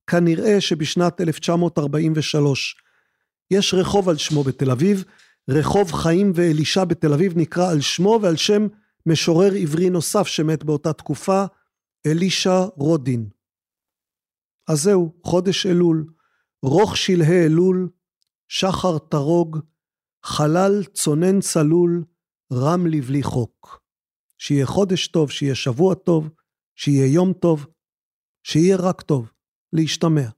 כנראה שבשנת 1943. יש רחוב על שמו בתל אביב, רחוב חיים ואלישע בתל אביב נקרא על שמו ועל שם משורר עברי נוסף שמת באותה תקופה, אלישע רודין. אז זהו, חודש אלול, רוך שלהי אלול, שחר תרוג, חלל צונן צלול, רם לבלי חוק. שיהיה חודש טוב, שיהיה שבוע טוב, שיהיה יום טוב, שיהיה רק טוב. להשתמע.